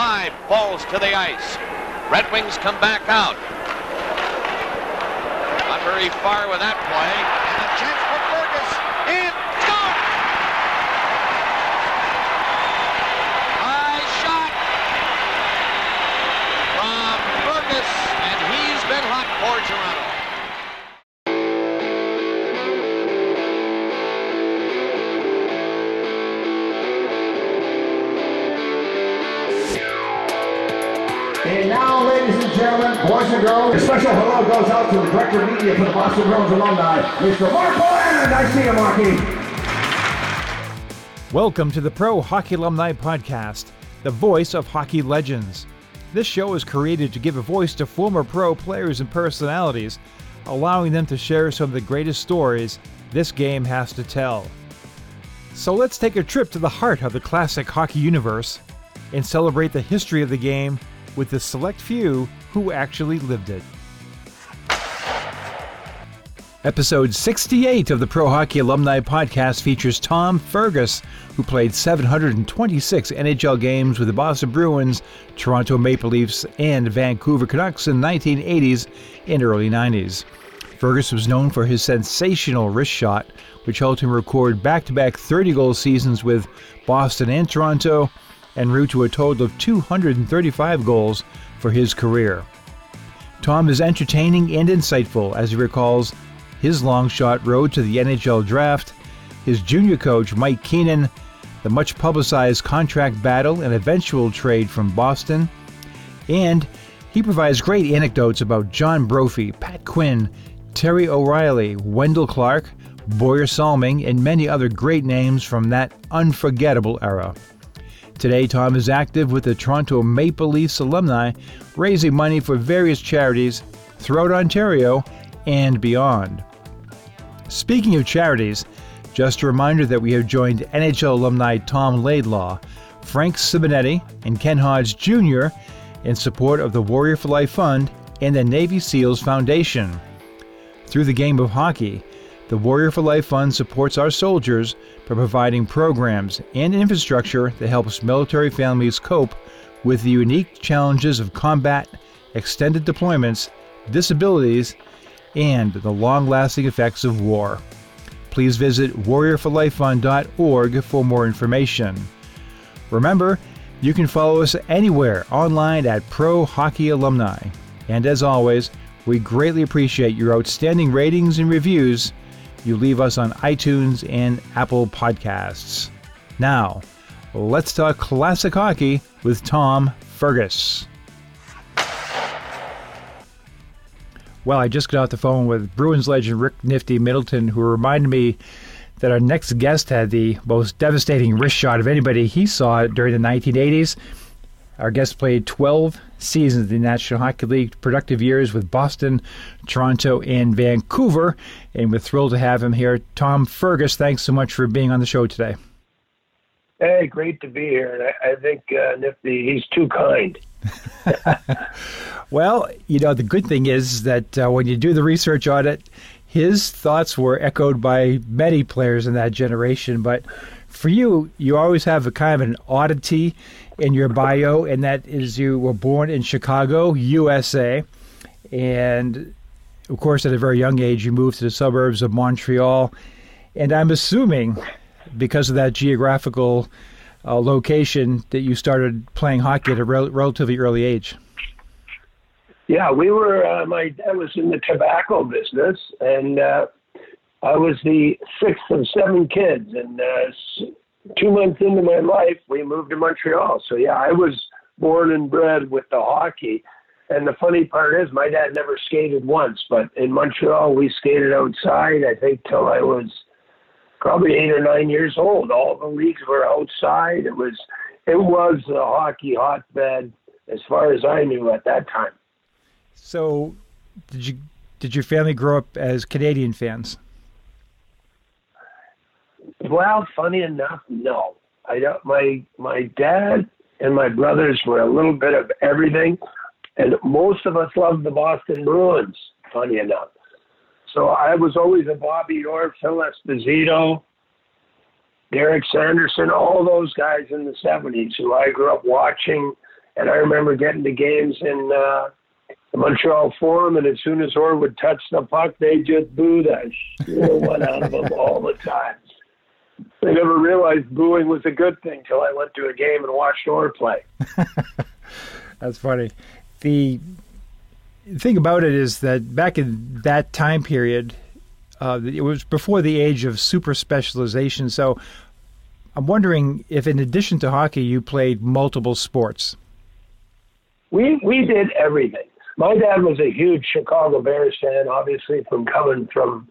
Five falls to the ice. Red Wings come back out. Not very far with that play. And a chance for Fergus. In. Go! High shot from Fergus. And he's been hot for Toronto. Boys and girls, a special hello goes out to the director media for the Boston Bruins alumni, Mr. Mark Boland. I see you, Marky. Welcome to the Pro Hockey Alumni Podcast, the voice of hockey legends. This show is created to give a voice to former pro players and personalities, allowing them to share some of the greatest stories this game has to tell. So let's take a trip to the heart of the classic hockey universe and celebrate the history of the game with the select few who actually lived it. Episode 68 of the Pro Hockey Alumni Podcast features Tom Fergus, who played 726 NHL games with the Boston Bruins, Toronto Maple Leafs, and Vancouver Canucks in the 1980s and early 90s. Fergus was known for his sensational wrist shot, which helped him record back to back 30 goal seasons with Boston and Toronto, en route to a total of 235 goals for his career. Tom is entertaining and insightful as he recalls his long shot road to the NHL draft, his junior coach Mike Keenan, the much publicized contract battle and eventual trade from Boston, and he provides great anecdotes about John Brophy, Pat Quinn, Terry O'Reilly, Wendel Clark, Borje Salming, and many other great names from that unforgettable era. Today, Tom is active with the Toronto Maple Leafs alumni, raising money for various charities throughout Ontario and beyond. Speaking of charities, just a reminder that we have joined NHL alumni Tom Laidlaw, Frank Simonetti, and Ken Hodge Jr. in support of the Warrior for Life Fund and the Navy SEALs Foundation. Through the game of hockey, the Warrior for Life Fund supports our soldiers by providing programs and infrastructure that helps military families cope with the unique challenges of combat, extended deployments, disabilities, and the long lasting effects of war. Please visit warriorforlifefund.org for more information. Remember, you can follow us anywhere online at Pro Hockey Alumni. And as always, we greatly appreciate your outstanding ratings and reviews you leave us on iTunes and Apple Podcasts. Now, let's talk classic hockey with Tom Fergus. Well, I just got off the phone with Bruins legend Rick Nifty Middleton, who reminded me that our next guest had the most devastating wrist shot of anybody he saw during the 1980s. Our guest played 12 seasons in the National Hockey League, productive years with Boston, Toronto, and Vancouver. And we're thrilled to have him here. Tom Fergus, thanks so much for being on the show today. Hey, great to be here. And I, I think uh, Nifty, he's too kind. well, you know, the good thing is that uh, when you do the research on it, his thoughts were echoed by many players in that generation. But for you, you always have a kind of an oddity in your bio, and that is you were born in Chicago, USA. And of course, at a very young age, you moved to the suburbs of Montreal. And I'm assuming because of that geographical uh, location that you started playing hockey at a rel- relatively early age. Yeah, we were. Uh, my dad was in the tobacco business, and uh, I was the sixth of seven kids. And uh, two months into my life, we moved to Montreal. So yeah, I was born and bred with the hockey. And the funny part is, my dad never skated once, but in Montreal, we skated outside. I think till I was probably eight or nine years old. All the leagues were outside. It was it was a hockey hotbed as far as I knew at that time. So, did you did your family grow up as Canadian fans? Well, funny enough, no. I don't. My my dad and my brothers were a little bit of everything, and most of us loved the Boston Bruins. Funny enough, so I was always a Bobby Orr, Phil Esposito, Derek Sanderson, all those guys in the '70s who I grew up watching And I remember getting to games in uh, the Montreal Forum, and as soon as Orr would touch the puck, they just booed the shit one out of them all the time. I never realized booing was a good thing till I went to a game and watched Orr play. That's funny. The thing about it is that back in that time period, uh, it was before the age of super specialization. So I'm wondering if, in addition to hockey, you played multiple sports. We we did everything. My dad was a huge Chicago Bears fan, obviously from coming from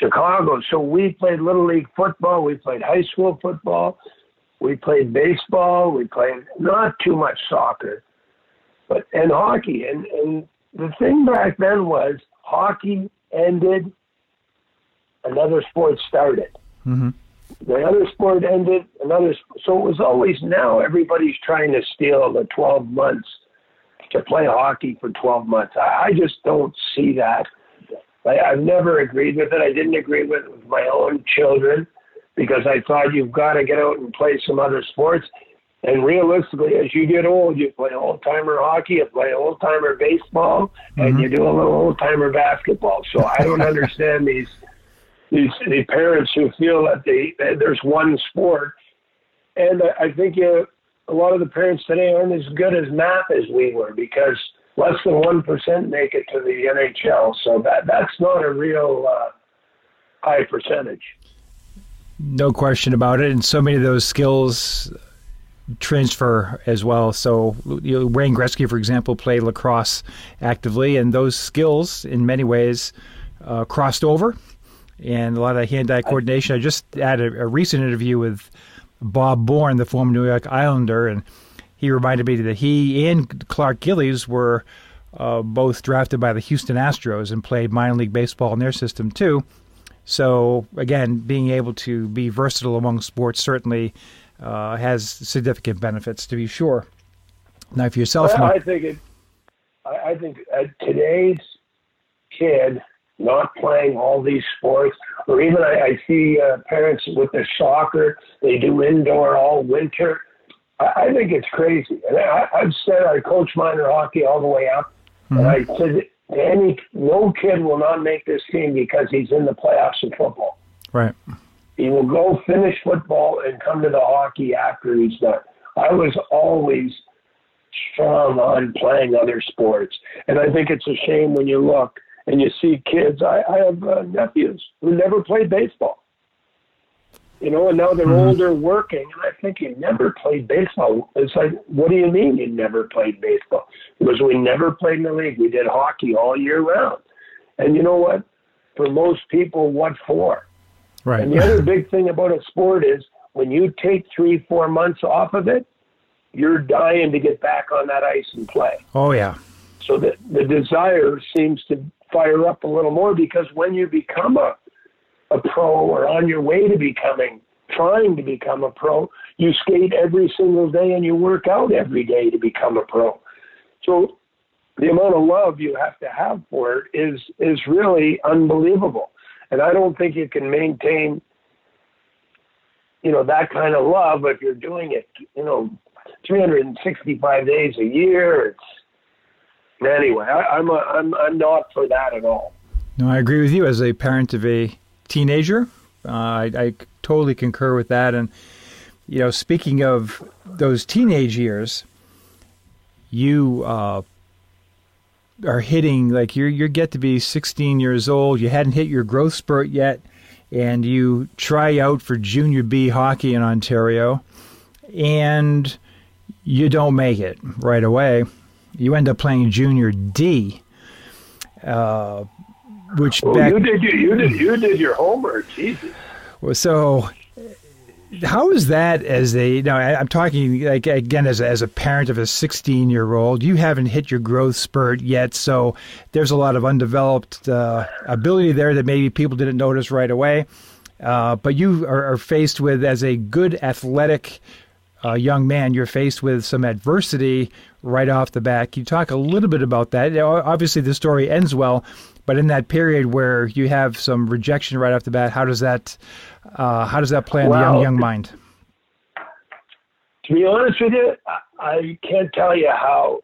Chicago. So we played little league football. We played high school football. We played baseball. We played not too much soccer, but and hockey. And and the thing back then was hockey ended, another sport started. Mm-hmm. The other sport ended, another. So it was always now everybody's trying to steal the 12 months to play hockey for 12 months. I, I just don't see that. I, I've never agreed with it. I didn't agree with it with my own children because I thought you've got to get out and play some other sports. And realistically, as you get old, you play old timer hockey, you play old timer baseball, and Mhm. you do a little old timer basketball. So I don't understand these these the parents who feel that they that there's one sport. And I, I think uh, a lot of the parents today aren't as good as math as we were because less than one percent make it to the NHL. So that that's not a real uh, high percentage. No question about it. And so many of those skills transfer as well. So, you know, Wayne Gretzky, for example, played lacrosse actively, and those skills, in many ways, uh, crossed over. And a lot of hand-eye coordination. I just had a, a recent interview with Bob Bourne, the former New York Islander, and he reminded me that he and Clark Gillies were uh, both drafted by the Houston Astros and played minor league baseball in their system too. So again, being able to be versatile among sports certainly uh, has significant benefits, to be sure. Now, for yourself, I, Mark- I think it. I, think uh, today's kid not playing all these sports, or even I, I see uh, parents with the soccer, they do indoor all winter. I, I think it's crazy. And I, I've said I coach minor hockey all the way up, and I said any no kid will not make this team because he's in the playoffs in football. right? He will go finish football and come to the hockey after he's done. I was always strong on playing other sports, and I think it's a shame when you look and you see kids. I, I have uh, nephews who never played baseball, you know, and now they're mm-hmm. older working, and I think you never played baseball. It's like, what do you mean you never played baseball? Because we never played in the league. We did hockey all year round, and you know what? For most people, what for? Right. And the other big thing about a sport is when you take three, four months off of it, you're dying to get back on that ice and play. oh yeah. So the, the desire seems to fire up a little more because when you become a, a pro or on your way to becoming, trying to become a pro, you skate every single day and you work out every day to become a pro. So the amount of love you have to have for it is is really unbelievable. And I don't think you can maintain, you know, that kind of love if you're doing it, you know, 365 days a year. It's anyway. I, I'm a, I'm I'm not for that at all. No, I agree with you. As a parent of a teenager, uh, I, I totally concur with that. And you know, speaking of those teenage years, you uh, are hitting like you're you get to be 16 years old. You hadn't hit your growth spurt yet, and you try out for junior B hockey in Ontario, and you don't make it right away. You end up playing junior D. Uh, which Well, back you did you, you did you did your homework, Jesus. well, So, how is that as a? No, I, I'm talking like again as a, as a parent of a 16 year old. You haven't hit your growth spurt yet, so there's a lot of undeveloped uh, ability there that maybe people didn't notice right away. Uh, but you are, are faced with as a good athletic uh, young man, you're faced with some adversity right off the bat. Can you talk a little bit about that? Obviously, the story ends well, but in that period where you have some rejection right off the bat, how does that uh, how does that play on the young young mind? to be honest with you, I, I can't tell you how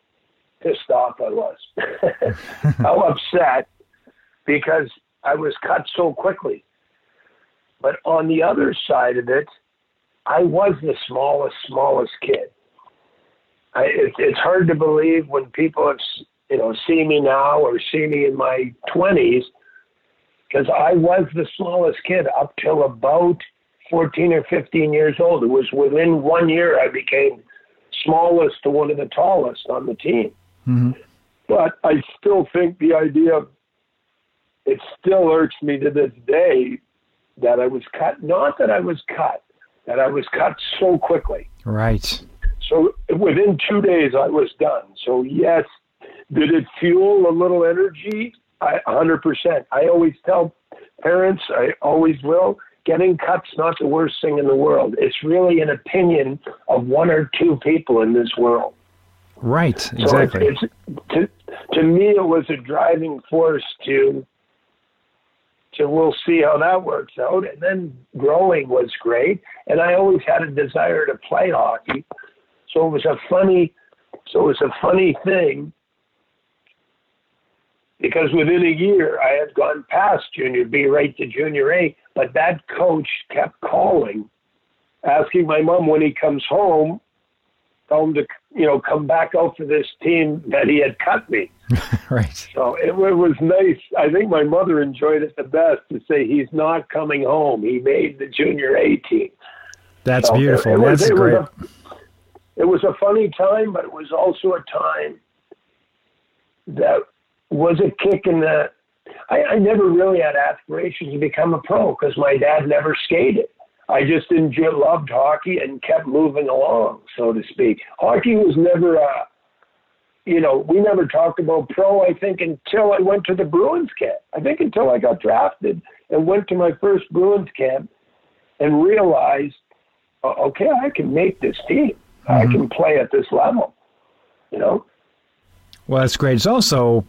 pissed off I was, how upset, because I was cut so quickly. But on the other side of it, I was the smallest, smallest kid. I, it, it's hard to believe when people have, you know, see me now or see me in my 20s, because I was the smallest kid up till about 14 or 15 years old. It was within one year I became smallest to one of the tallest on the team. Mm-hmm. But I still think the idea, it still irks me to this day that I was cut. Not that I was cut, that I was cut so quickly. Right. So within two days, I was done. So, yes, did it fuel a little energy? I, 100%. I always tell parents, I always will, getting cut's not the worst thing in the world. It's really an opinion of one or two people in this world. Right, exactly. So it's, it's, to, to me, it was a driving force to so we'll see how that works out. And then growing was great, and I always had a desire to play hockey. So it was a funny, so it was a funny thing because within a year I had gone past junior B right to junior A, but that coach kept calling, asking my mom when he comes home, tell him to you know come back out for this team that he had cut me. right. So it, it was nice. I think my mother enjoyed it the best to say he's not coming home. He made the junior A team. That's so beautiful. It, it That's was, great. Was a, it was a funny time, but it was also a time that was a kick in the. I, I never really had aspirations to become a pro because my dad never skated. I just enjoyed, loved hockey and kept moving along, so to speak. Hockey was never a you know, we never talked about pro, I think, until I went to the Bruins camp. I think until I got drafted and went to my first Bruins camp and realized, okay, I can make this team. Mm-hmm. I can play at this level, you know? Well, that's great. It's also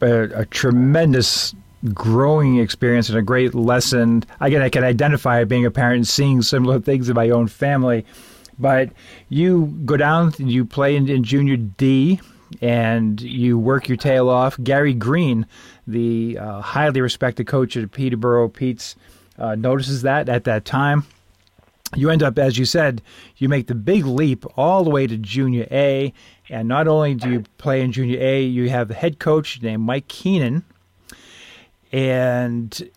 a, a tremendous growing experience and a great lesson. Again, I can identify being a parent and seeing similar things in my own family. But you go down and you play in, in junior D and you work your tail off. Gary Green, the uh, highly respected coach at Peterborough Petes, uh, notices that at that time. You end up, as you said, you make the big leap all the way to Junior A. And not only do you play in Junior A, you have a head coach named Mike Keenan. And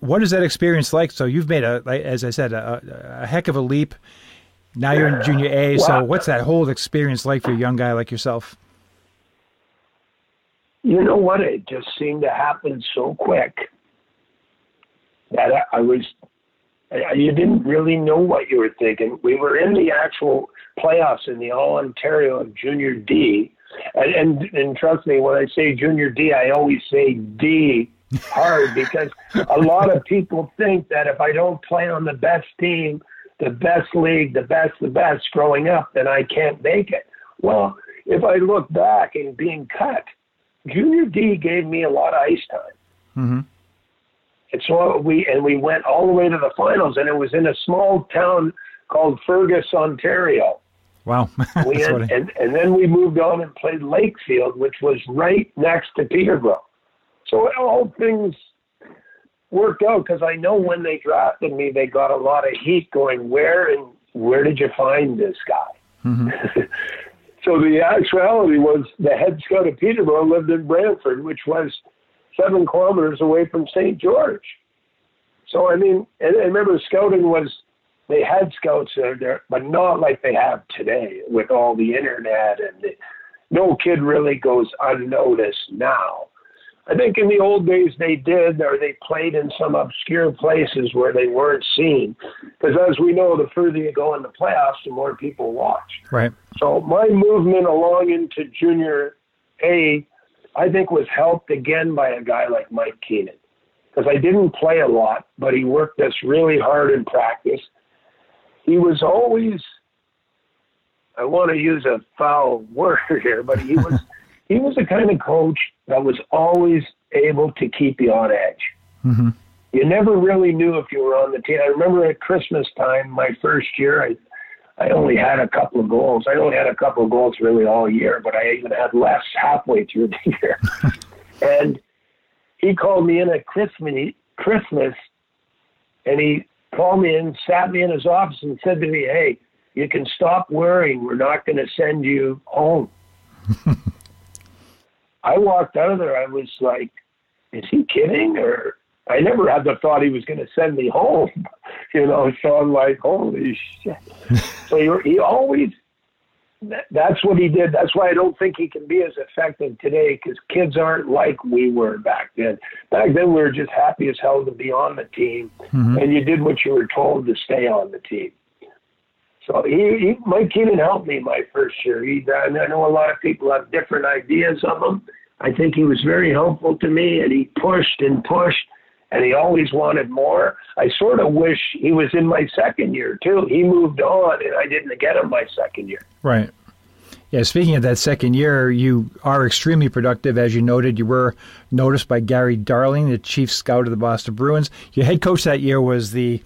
what is that experience like? So you've made a, as I said, a, a heck of a leap now you're in junior A. So what's that whole experience like for a young guy like yourself? You know what? It just seemed to happen so quick that I, I was. I, you didn't really know what you were thinking. We were in the actual playoffs in the All Ontario of Junior D, and, and and trust me, when I say Junior D, I always say D hard because a lot of people think that if I don't play on the best team the best league, the best, the best growing up, then I can't make it. Well, if I look back and being cut, Junior D gave me a lot of ice time. Mm-hmm. And so we and we went all the way to the finals, and it was in a small town called Fergus, Ontario. Wow! we had, and and then we moved on and played Lakefield, which was right next to Peterborough. So all things worked out because I know when they drafted me, they got a lot of heat going, where and where did you find this guy? Mm-hmm. so the actuality was the head scout of Peterborough lived in Brantford, which was seven kilometers away from St. George. So, I mean, and, and remember, scouting was, they had scouts there, but not like they have today with all the internet and the, no kid really goes unnoticed now. I think in the old days they did, or they played in some obscure places where they weren't seen. Because as we know, the further you go in the playoffs, the more people watch. Right. So my movement along into junior A, I think was helped again by a guy like Mike Keenan. Because I didn't play a lot, but he worked us really hard in practice. He was always, I want to use a foul word here, but he was he was the kind of coach that was always able to keep you on edge. Mm-hmm. You never really knew if you were on the team. I remember at Christmas time, my first year, I, I only had a couple of goals. I only had a couple of goals really all year, but I even had less halfway through the year. and he called me in at Christmas, Christmas, and he called me in, sat me in his office, and said to me, "Hey, you can stop worrying. We're not going to send you home." I walked out of there. I was like, "Is he kidding?" Or I never had the thought he was going to send me home. You know, so I'm like, "Holy shit!" so he, he always that's what he did. That's why I don't think he can be as effective today because kids aren't like we were back then. Back then, we were just happy as hell to be on the team, mm-hmm. and you did what you were told to stay on the team. So he, he Mike Keenan helped me my first year. He, I know a lot of people have different ideas of him. I think he was very helpful to me, and he pushed and pushed, and he always wanted more. I sort of wish he was in my second year too. He moved on, and I didn't get him my second year. Right. Yeah, speaking of that second year, you are extremely productive. As you noted, you were noticed by Gary Darling, the chief scout of the Boston Bruins. Your head coach that year was the,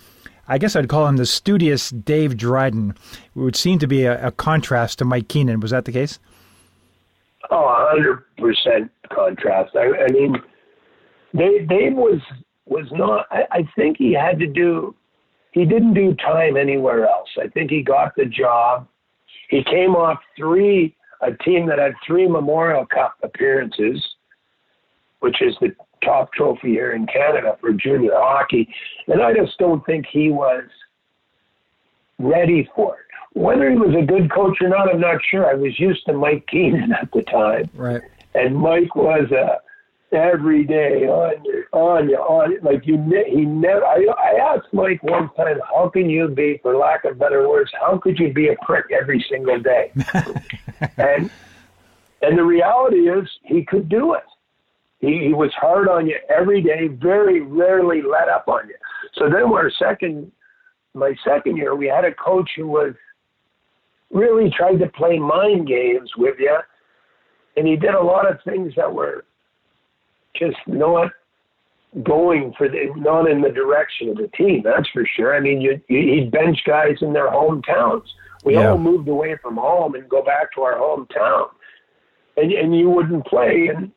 I guess I'd call him the studious Dave Dryden, It would seem to be a, a contrast to Mike Keenan. Was that the case? Oh, 100% contrast. I, I mean, Dave, Dave was was not. I, I think he had to do. He didn't do time anywhere else. I think he got the job he came off three, a team that had three Memorial Cup appearances, which is the top trophy here in Canada for junior hockey. And I just don't think he was ready for it. Whether he was a good coach or not, I'm not sure. I was used to Mike Keenan at the time. Right. And Mike was a every day on you, on you, on like you. He never. I, I asked Mike one time, "How can you be, for lack of better words, how could you be a prick every single day?" and and the reality is, he could do it. He, he was hard on you every day, very rarely let up on you. So then, our second, my second year, we had a coach who was really tried to play mind games with you, and he did a lot of things that were just not going for the not in the direction of the team. That's for sure. I mean, you, you he'd bench guys in their hometowns. We yeah. all moved away from home and go back to our hometown, and and you wouldn't play in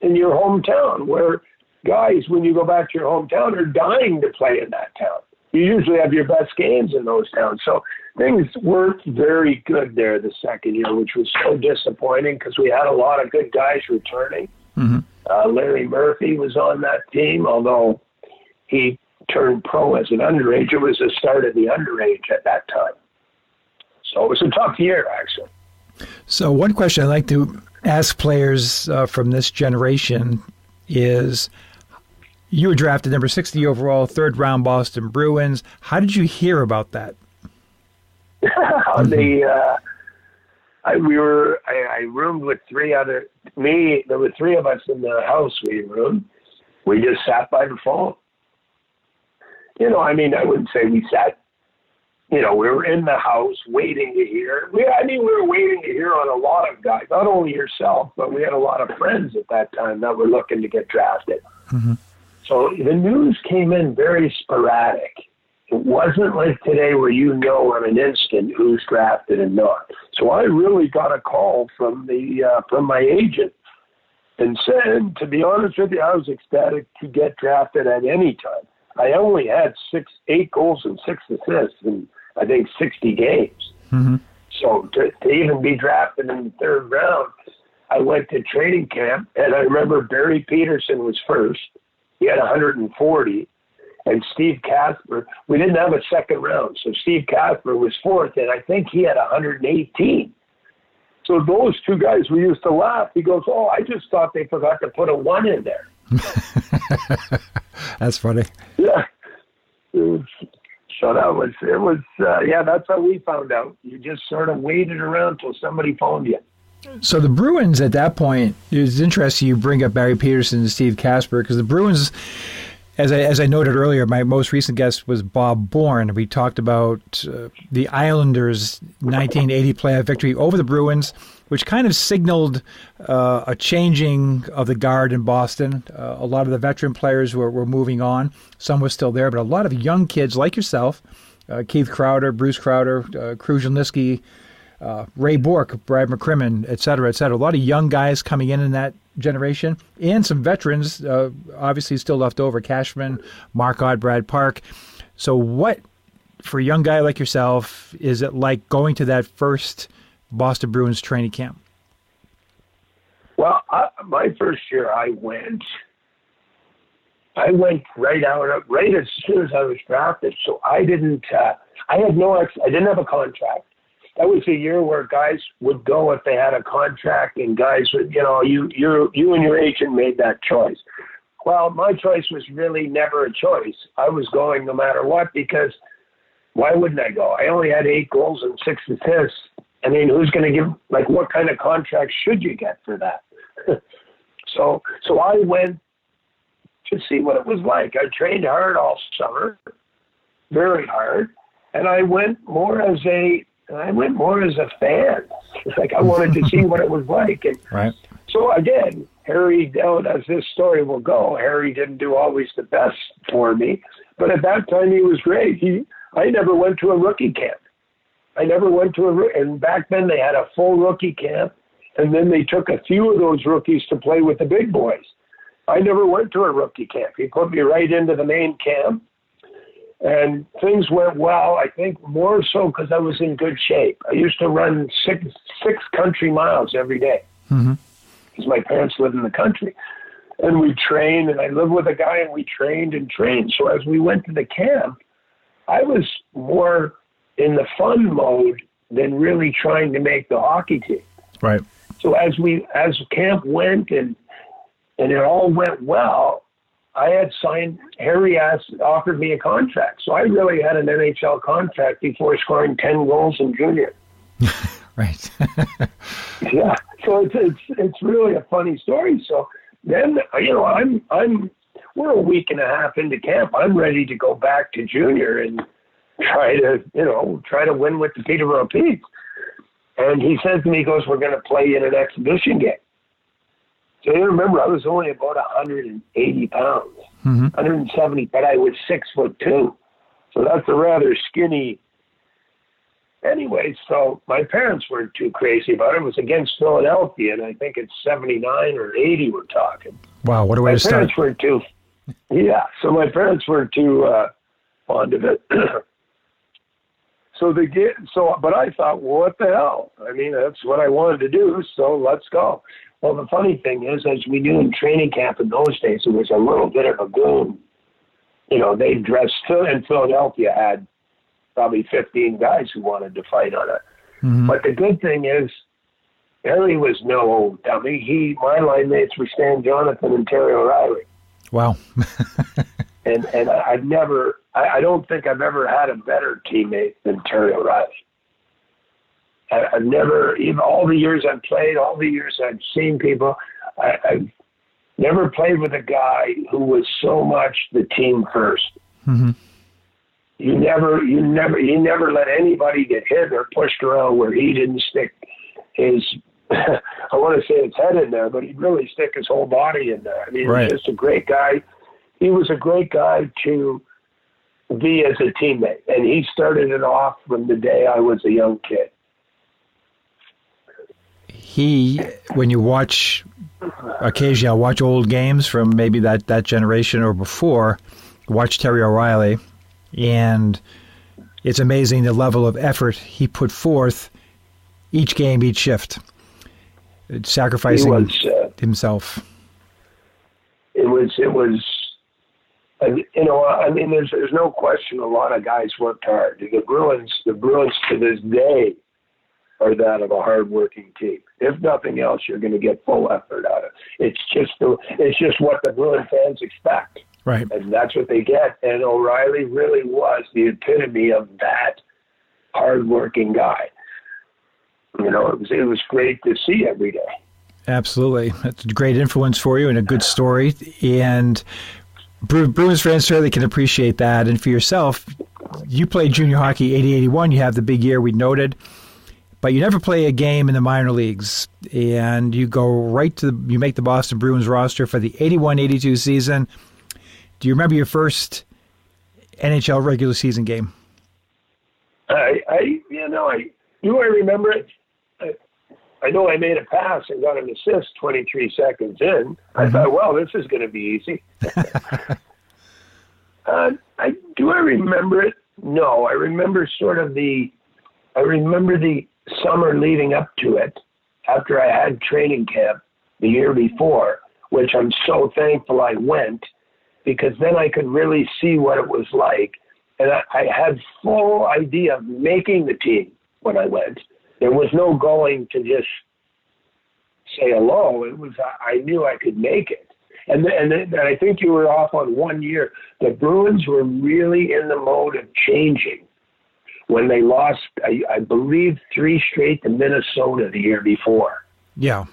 in your hometown where guys when you go back to your hometown are dying to play in that town. You usually have your best games in those towns. So things weren't very good there the second year, which was so disappointing because we had a lot of good guys returning. Mm-hmm. Uh, Larry Murphy was on that team, although he turned pro as an underage. It was the start of the underage at that time. So it was a tough year, actually. So, one question I'd like to ask players uh, from this generation is you were drafted number 60 overall, third round Boston Bruins. How did you hear about that? the uh, I, we were I, I roomed with three other me. There were three of us in the house. We roomed. We just sat by the phone. You know, I mean, I wouldn't say we sat. You know, we were in the house waiting to hear. We, I mean, we were waiting to hear on a lot of guys. Not only yourself, but we had a lot of friends at that time that were looking to get drafted. Mm-hmm. So the news came in very sporadic it wasn't like today where you know in an instant who's drafted and not. So I really got a call from the uh, from my agent and said, to be honest with you, I was ecstatic to get drafted at any time. I only had six, eight goals and six assists in I think 60 games. Mm-hmm. So to, to even be drafted in the third round, I went to training camp, and I remember Barry Pederson was first. He had 140 and Steve Kasper. We didn't have a second round, so Steve Kasper was fourth, and I think he had 118. So those two guys, we used to laugh. He goes, "Oh, I just thought they forgot to put a one in there." that's funny. Yeah. Was, so that was it. Was uh, yeah, that's how we found out. You just sort of waited around till somebody phoned you. So the Bruins at that point, it's interesting you bring up Barry Pederson and Steve Kasper because the Bruins as I, as I noted earlier, my most recent guest was Bob Bourne. We talked about uh, the Islanders' 1980 playoff victory over the Bruins, which kind of signaled uh, a changing of the guard in Boston. Uh, a lot of the veteran players were, were moving on. Some were still there, but a lot of young kids like yourself uh, Keith Crowder, Bruce Crowder, uh, uh, Ray Bourque, Brad McCrimmon, et cetera, et cetera. A lot of young guys coming in in that generation, and some veterans, uh, obviously still left over. Cashman, Marcotte, Brad Park. So, what for a young guy like yourself is it like going to that first Boston Bruins training camp? Well, I, my first year I went. I went right out, right as soon as I was drafted. So I didn't. Uh, I had no. I didn't have a contract that was a year where guys would go if they had a contract, and guys would, you know, you you you and your agent made that choice. Well, my choice was really never a choice. I was going no matter what because why wouldn't I go? I only had eight goals and six assists. I mean, who's going to give? Like, what kind of contract should you get for that? so, so I went to see what it was like. I trained hard all summer, very hard, and I went more as a I went more as a fan. It's like I wanted to see what it was like. And right. so again, Harry Dell, as this story will go, Harry didn't do always the best for me, but at that time he was great. He, I never went to a rookie camp. I never went to a, and back then they had a full rookie camp, and then they took a few of those rookies to play with the big boys. I never went to a rookie camp. He put me right into the main camp, and things went well. I think more so because I was in good shape. I used to run six six country miles every day because mm-hmm. my parents lived in the country, and we trained. And I lived with a guy, and we trained and trained. So as we went to the camp, I was more in the fun mode than really trying to make the hockey team. Right. So as we as camp went and and it all went well, I had signed, Harry asked, offered me a contract. So I really had an NHL contract before scoring 10 goals in junior. right. yeah. So it's, it's, it's really a funny story. So then, you know, I'm, I'm, we're a week and a half into camp. I'm ready to go back to junior and try to, you know, try to win with the Peterborough Petes. And he says to me, he goes, we're going to play in an exhibition game. So you remember, I was only about 180 pounds, mm-hmm. 170, but I was six foot two. So that's a rather skinny. Anyway, so my parents weren't too crazy about it. It was against Philadelphia, and I think it's 79 or 80 we're talking. Wow, what a way my to start. My parents weren't too. Yeah, so my parents weren't too uh, fond of it. so they get so, but I thought, well, what the hell? I mean, that's what I wanted to do, so let's go. Well, the funny thing is, as we knew in training camp in those days, it was a little bit of a boom. You know, they dressed, in Philadelphia had probably 15 guys who wanted to fight on it. Mm-hmm. But the good thing is, Harry was no dummy. He, my line mates were Stan Jonathan and Terry O'Reilly. Wow. and and I've never, I, I don't think I've ever had a better teammate than Terry O'Reilly. I, I've never, even all the years I've played, all the years I've seen people, I, I've never played with a guy who was so much the team 1st mm-hmm. You never, you never, he never let anybody get hit or pushed around where he didn't stick his. I want to say his head in there, but he'd really stick his whole body in there. I mean, right. just a great guy. He was a great guy to be as a teammate, and he started it off from the day I was a young kid he, when you watch, occasionally I'll watch old games from maybe that, that generation or before, watch Terry O'Reilly, and it's amazing the level of effort he put forth each game, each shift, sacrificing was, uh, himself. It was, it was, you know, I mean, there's there's no question. A lot of guys worked hard. The Bruins, the Bruins to this day are that of a hardworking team. If nothing else, you're going to get full effort out of it. It's just the, it's just what the Bruin fans expect, right? And that's what they get. And O'Reilly really was the epitome of that hardworking guy. You know, it was it was great to see every day. Absolutely, that's a great influence for you and a good story. And Bruins fans certainly can appreciate that. And for yourself, you played junior hockey 80 81. You have the big year we noted but you never play a game in the minor leagues and you go right to the, you make the Boston Bruins roster for the 81-82 season. Do you remember your first NHL regular season game? I, I, you know, I do I remember it. I, I know I made a pass and got an assist 23 seconds in. I mm-hmm. thought, well, this is going to be easy. uh, I do I remember it? No, I remember sort of the. I remember the summer leading up to it, after I had training camp the year before, which I'm so thankful I went, because then I could really see what it was like, and I, I had full idea of making the team when I went. There was no going to just say hello. It was I knew I could make it. And and, and I think you were off on one year. The Bruins were really in the mode of changing when they lost, I, I believe, three straight to Minnesota the year before. Yeah.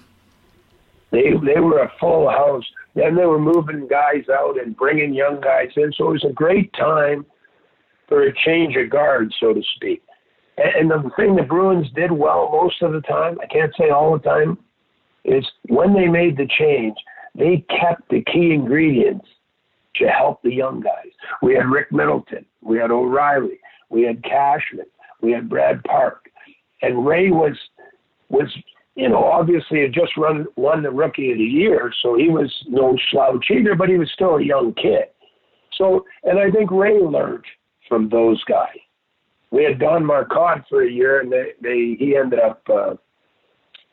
They they were a full house. Then they were moving guys out and bringing young guys in. So it was a great time for a change of guard, so to speak. And, the thing the Bruins did well most of the time, I can't say all the time, is when they made the change, they kept the key ingredients to help the young guys. We had Rick Middleton, we had O'Reilly, we had Cashman, we had Brad Park, and Ray was was you know obviously had just run won the Rookie of the Year, so he was no slouch either, but he was still a young kid. So, and I think Ray learned from those guys. We had Don Marcotte for a year, and they, they he ended up uh,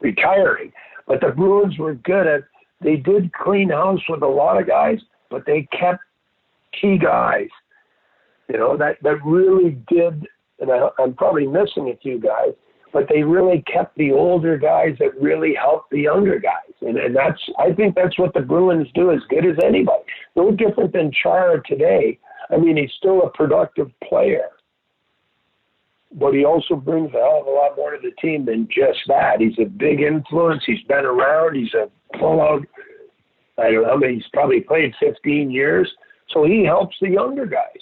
retiring. But the Bruins were good at. They did clean house with a lot of guys, but they kept key guys. You know that that really did. And I, I'm probably missing a few guys, but they really kept the older guys that really helped the younger guys. And, and that's, I think that's what the Bruins do as good as anybody. No different than Chara today. I mean, he's still a productive player, but he also brings a hell of a lot more to the team than just that. He's a big influence. He's been around. He's a full out, I don't know, I mean, he's probably played 15 years. So he helps the younger guys.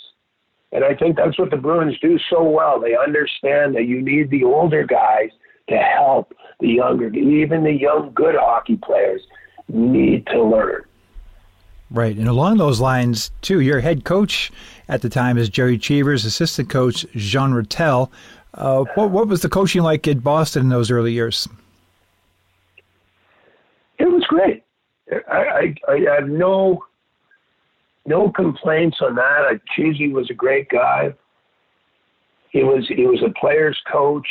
And I think that's what the Bruins do so well. They understand that you need the older guys to help the younger, even the young, good hockey players need to learn. Right. And along those lines, too, your head coach at the time is Gerry Cheevers, assistant coach Jean Ratelle. Uh, what, what was the coaching like at Boston in those early years? It was great. I, I, I have no no complaints on that. I, Cheesy was a great guy. He was he was a player's coach,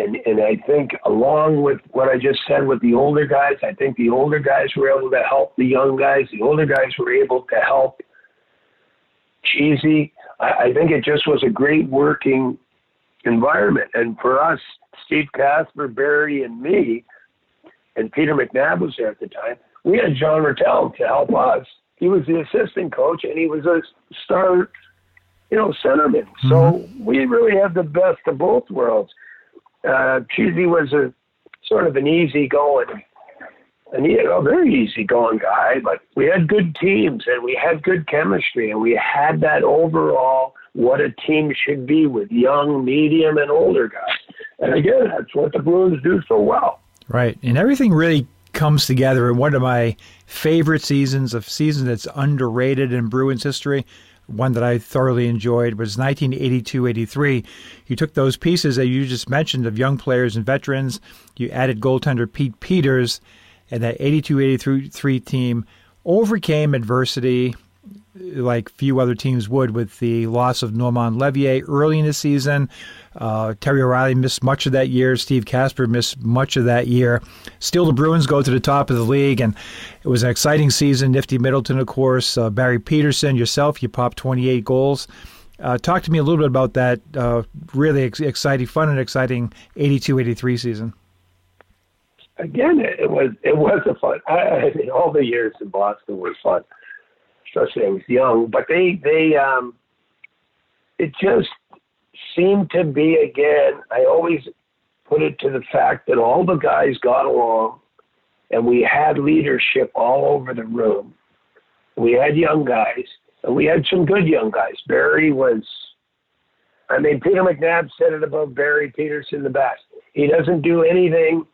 and and I think along with what I just said with the older guys, I think the older guys were able to help the young guys. The older guys were able to help Cheesy. I, I think it just was a great working environment. And for us, Steve Kasper, Barry, and me, and Peter McNab was there at the time. We had John Ratelle to help us he was the assistant coach and he was a star, you know, centerman. Mm-hmm. So we really had the best of both worlds. Uh, Cheesy was a sort of an easy going, and he a very easy going guy, but we had good teams and we had good chemistry and we had that overall what a team should be with young, medium, and older guys. And again, that's what the Bruins do so well. Right. And everything really comes together in one of my favorite seasons, a season that's underrated in Bruins history. One that I thoroughly enjoyed was 1982-83. You took those pieces that you just mentioned of young players and veterans. You added goaltender Pete Peeters, and that 82-83 team overcame adversity like few other teams would with the loss of Normand Leveille early in the season. Uh, Terry O'Reilly missed much of that year. Steve Kasper missed much of that year. Still, the Bruins go to the top of the league, and it was an exciting season. Nifty Middleton, of course, uh, Barry Pederson, yourself, you popped 28 goals. Uh, talk to me a little bit about that uh, really ex- exciting, fun and exciting 82-83 season. Again, it was it was a fun. I, I mean, all the years in Boston were fun especially I was young. But they they um, it just seemed to be again. I always put it to the fact that all the guys got along, and we had leadership all over the room. We had young guys, and we had some good young guys. Barry was. I mean, Peter McNab said it about Barry Pederson the best. He doesn't do anything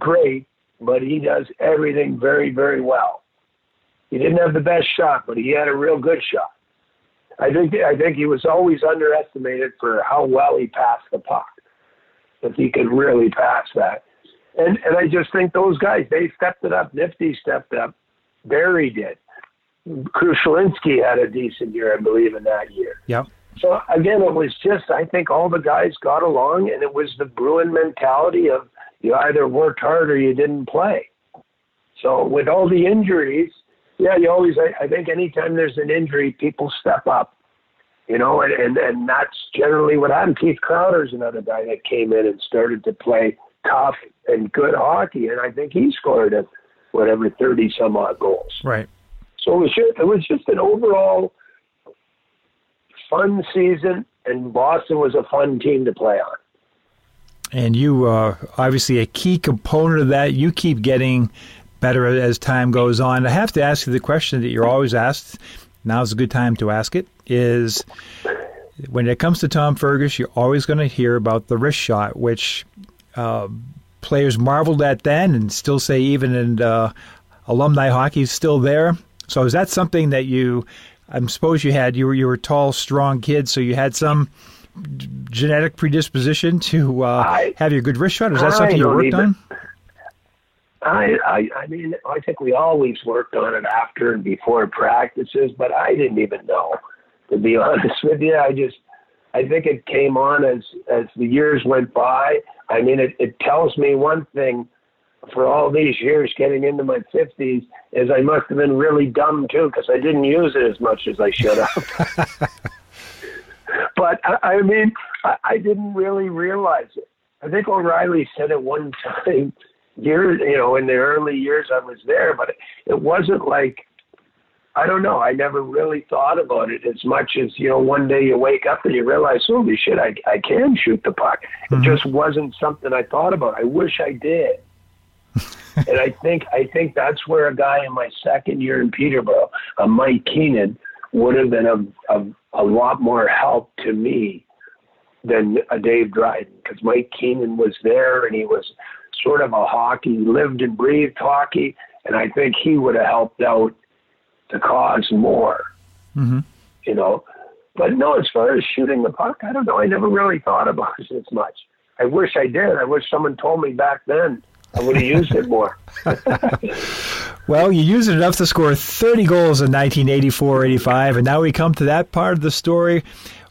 great, but he does everything very, very well. He didn't have the best shot, but he had a real good shot. I think I think he was always underestimated for how well he passed the puck. If he could really pass that, and and I just think those guys they stepped it up. Nifty stepped up. Barry did. Krushelnyski had a decent year, I believe, in that year. Yep. So again, it was just I think all the guys got along, and it was the Bruin mentality of you either worked hard or you didn't play. So with all the injuries, yeah, you always I, I think anytime there's an injury, people step up. You know, and, and and that's generally what happened. Keith Crowder's another guy that came in and started to play tough and good hockey, and I think he scored a whatever thirty some odd goals. Right. So it was just, it was just an overall fun season, and Boston was a fun team to play on. And you are obviously a key component of that. You keep getting better as time goes on. I have to ask you the question that you're always asked. Now's a good time to ask it. Is when it comes to Tom Fergus, you're always going to hear about the wrist shot, which uh, players marveled at then, and still say even in uh, alumni hockey is still there. So is that something that you? I suppose you had you were you were a tall, strong kid, so you had some genetic predisposition to uh, I- have your good wrist shot. Is that I something you worked even- on? I, I, I mean, I think we always worked on it after and before practices, but I didn't even know, to be honest with you. I just, I think it came on as as the years went by. I mean, it, it tells me one thing. For all these years, getting into my fifties, is I must have been really dumb too, because I didn't use it as much as I should have. but I, I mean, I, I didn't really realize it. I think O'Reilly said it one time, years, you know, in the early years I was there, but it wasn't like, I don't know, I never really thought about it as much as, you know, one day you wake up and you realize, holy shit, I, I can shoot the puck. It mm-hmm. just wasn't something I thought about. I wish I did. and I think I think that's where a guy in my second year in Peterborough, a Mike Keenan, would have been a, a, a lot more help to me than a Dave Dryden because Mike Keenan was there and he was sort of a hockey, lived and breathed hockey, and I think he would have helped out the cause more. Mm-hmm. You know, but no, as far as shooting the puck, I don't know. I never really thought about it as much. I wish I did. I wish someone told me back then. I would have used it more. Well, you used it enough to score 30 goals in 1984-85, and now we come to that part of the story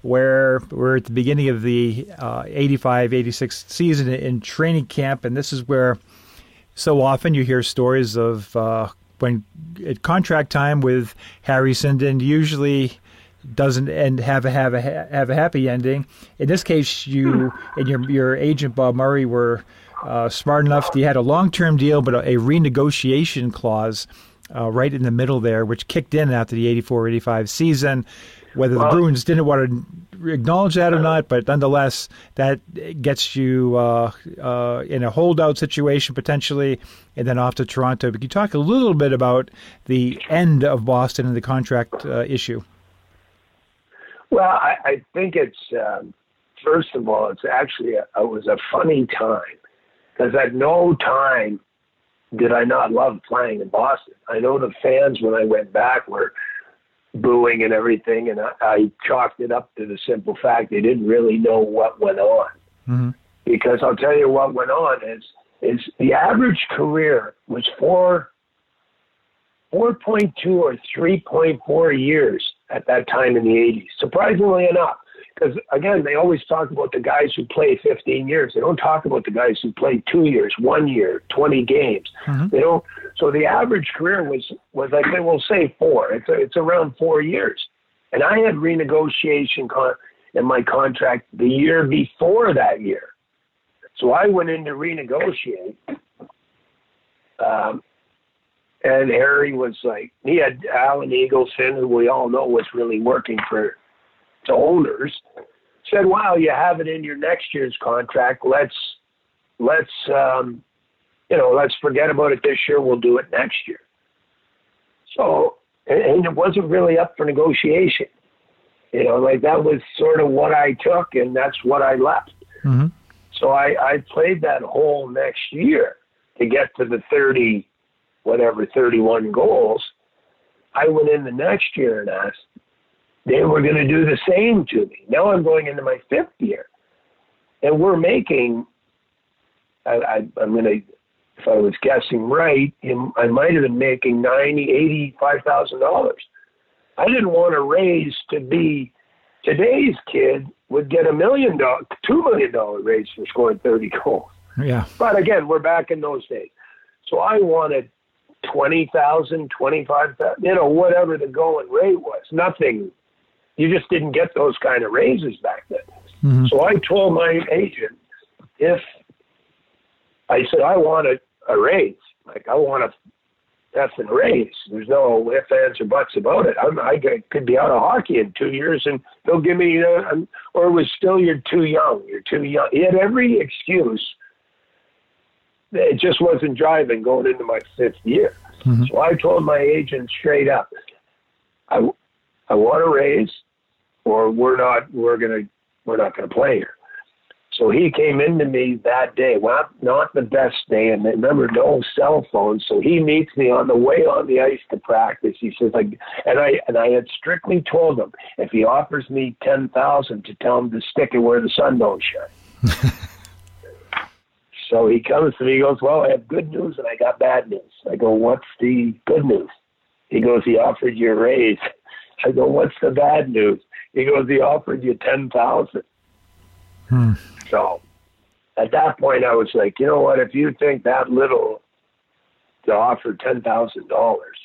where we're at the beginning of the uh, 85-86 season in training camp, and this is where so often you hear stories of uh, when at contract time with Harry Sinden usually doesn't end have a have a have a happy ending. In this case, you and your your agent Bob Murray were uh, smart enough. You had a long term deal, but a, a renegotiation clause uh, right in the middle there, which kicked in after the 84-85 season. Whether the Bruins didn't want to acknowledge that or not, but nonetheless, that gets you uh, uh, in a holdout situation potentially, and then off to Toronto. But can you talk a little bit about the end of Boston and the contract uh, issue? Well, I, I think it's um, first of all, it's actually a, it was a funny time because at no time did I not love playing in Boston. I know the fans when I went back were booing and everything, and I, I chalked it up to the simple fact they didn't really know what went on. Mm-hmm. Because I'll tell you what went on is is the average career was four. 4.2 or 3.4 years at that time in the 80s, surprisingly enough. Because again, they always talk about the guys who play 15 years. They don't talk about the guys who play two years, one year, 20 games. They don't. So the average career was was like think we'll say four. It's it's around four years. And I had renegotiation con- in my contract the year before that year. So I went in to renegotiate. Um, and Harry was like, he had Alan Eagleson, who we all know was really working for the owners, said, "Wow, you have it in your next year's contract. Let's let's um, you know let's forget about it this year. We'll do it next year." So, and, and it wasn't really up for negotiation. You know, like that was sort of what I took, and that's what I left. Mm-hmm. So I, I played that whole next year to get to the 30, whatever, 31 goals. I went in the next year and asked, they were going to do the same to me. Now I'm going into my fifth year, and we're making. I, I, I'm going to, if I was guessing right, I might have been making ninety, eighty-five thousand dollars. I didn't want to raise to be today's kid would get a million dollar, two million dollar raise for scoring thirty goals. Yeah. But again, we're back in those days. So I wanted twenty thousand, twenty-five thousand, you know, whatever the going rate was. Nothing you just didn't get those kind of raises back then. Mm-hmm. So I told my agent, if I said I want a, a raise, like I want a effing raise. There's no ifs, ands, or buts about it. I'm, I could be out of hockey in two years, and they'll give me, uh, or it was still you're too young. You're too young. He had every excuse. It just wasn't driving going into my fifth year. Mm-hmm. So I told my agent straight up, I, I want a raise or we're not we're gonna we're not gonna play here. So he came into me that day, well, not the best day, and remember no cell phone. So he meets me on the way on the ice to practice. He says, like, and I and I had strictly told him if he offers me ten thousand to tell him to stick it where the sun don't shine. so he comes to me, he goes, well, I have good news and I got bad news. I go, what's the good news? He goes, he offered you a raise. I go, what's the bad news? He goes, he offered you ten thousand. Hmm. So at that point, I was like, you know what? If you think that little to offer ten thousand dollars,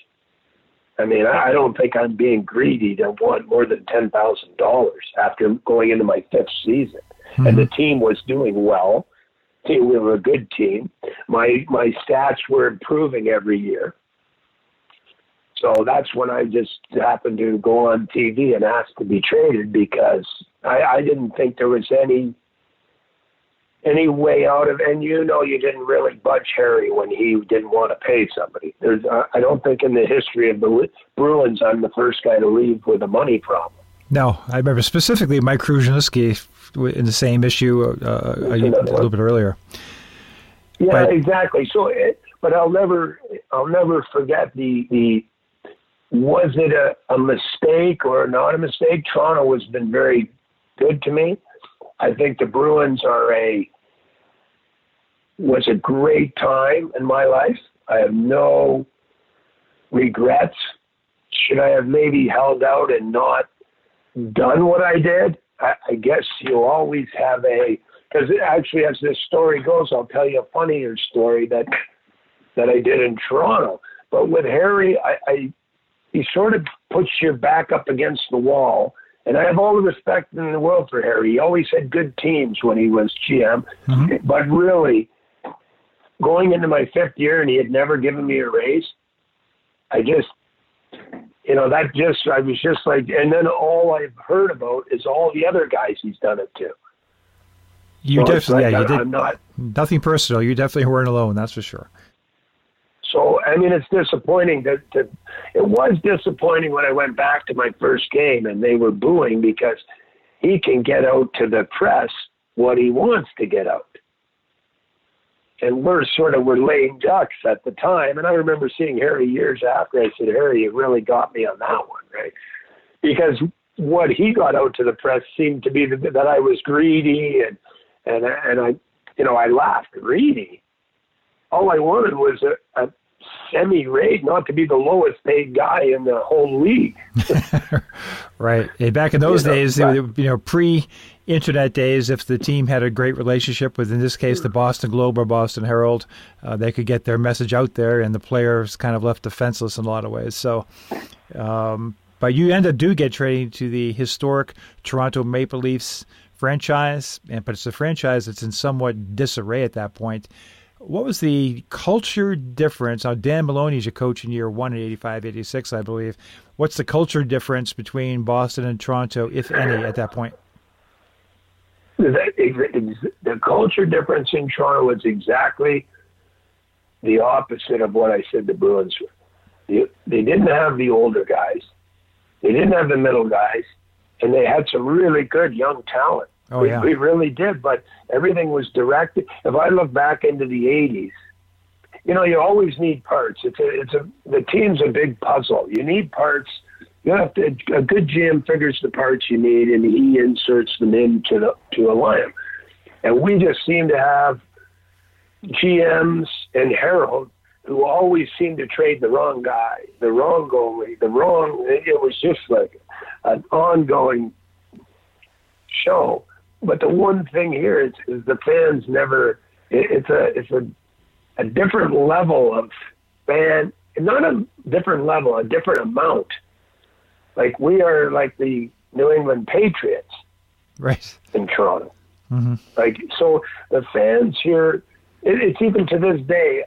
I mean, I, don't think I'm being greedy to want more than ten thousand dollars after going into my fifth season, mm-hmm. and the team was doing well. We were a good team. My my stats were improving every year. So that's when I just happened to go on TV and ask to be traded because I, I didn't think there was any any way out of and you know you didn't really budge Harry when he didn't want to pay somebody. There's uh, I don't think in the history of the Bruins I'm the first guy to leave with a money problem. No, I remember specifically Mike Krushelnyski in the same issue uh, a, a, little bit earlier. Yeah, but, exactly. So, it, but I'll never, I'll never forget the the was it a, a mistake or not a mistake? Toronto has been very good to me. I think the Bruins are a was a great time in my life. I have no regrets. Should I have maybe held out and not done what I did? I, I guess you always have a because actually, as this story goes, I'll tell you a funnier story that that I did in Toronto. But with Harry, I, I he sort of puts your back up against the wall. And I have all the respect in the world for Harry. He always had good teams when he was GM. Mm-hmm. But really, going into my fifth year and he had never given me a raise, I just, you know, that just, I was just like, and then all I've heard about is all the other guys he's done it to. You so definitely, like, yeah, you did. Not, nothing personal. You definitely weren't alone, that's for sure. So I mean, it's disappointing that, that it was disappointing when I went back to my first game and they were booing because he can get out to the press what he wants to get out. And we're sort of we're lame ducks at the time. And I remember seeing Harry years after. I said, Harry, you really got me on that one, right? Because what he got out to the press seemed to be that I was greedy and and and I, you know, I laughed greedy. All I wanted was a, a semi rate, not to be the lowest paid guy in the whole league. right. back in those you days, know, you know, pre internet days, if the team had a great relationship with, in this case, the Boston Globe or Boston Herald, uh, they could get their message out there, and the players kind of left defenseless in a lot of ways. So, um, but you end up do get traded to the historic Toronto Maple Leafs franchise, and but it's a franchise that's in somewhat disarray at that point. What was the culture difference? Now, Dan Maloney's a coach in year one in 85, 86, I believe. What's the culture difference between Boston and Toronto, if any, at that point? The culture difference in Toronto was exactly the opposite of what I said the Bruins were. They didn't have the older guys, they didn't have the middle guys, and they had some really good young talent. Oh, yeah. we, we really did, but everything was directed. If I look back into the 80s, you know, you always need parts. It's a, it's a, the team's a big puzzle. You need parts you have to a good GM figures the parts you need and he inserts them into the to align them. And we just seem to have GMs and Harold who always seem to trade the wrong guy, the wrong goalie, the wrong. It was just like an ongoing show. But the one thing here is, is the fans never. It, it's a it's a a different level of fan, not a different level, a different amount. Like we are like the New England Patriots, right in Toronto. Mm-hmm. Like so, the fans here. It, it's even to this day.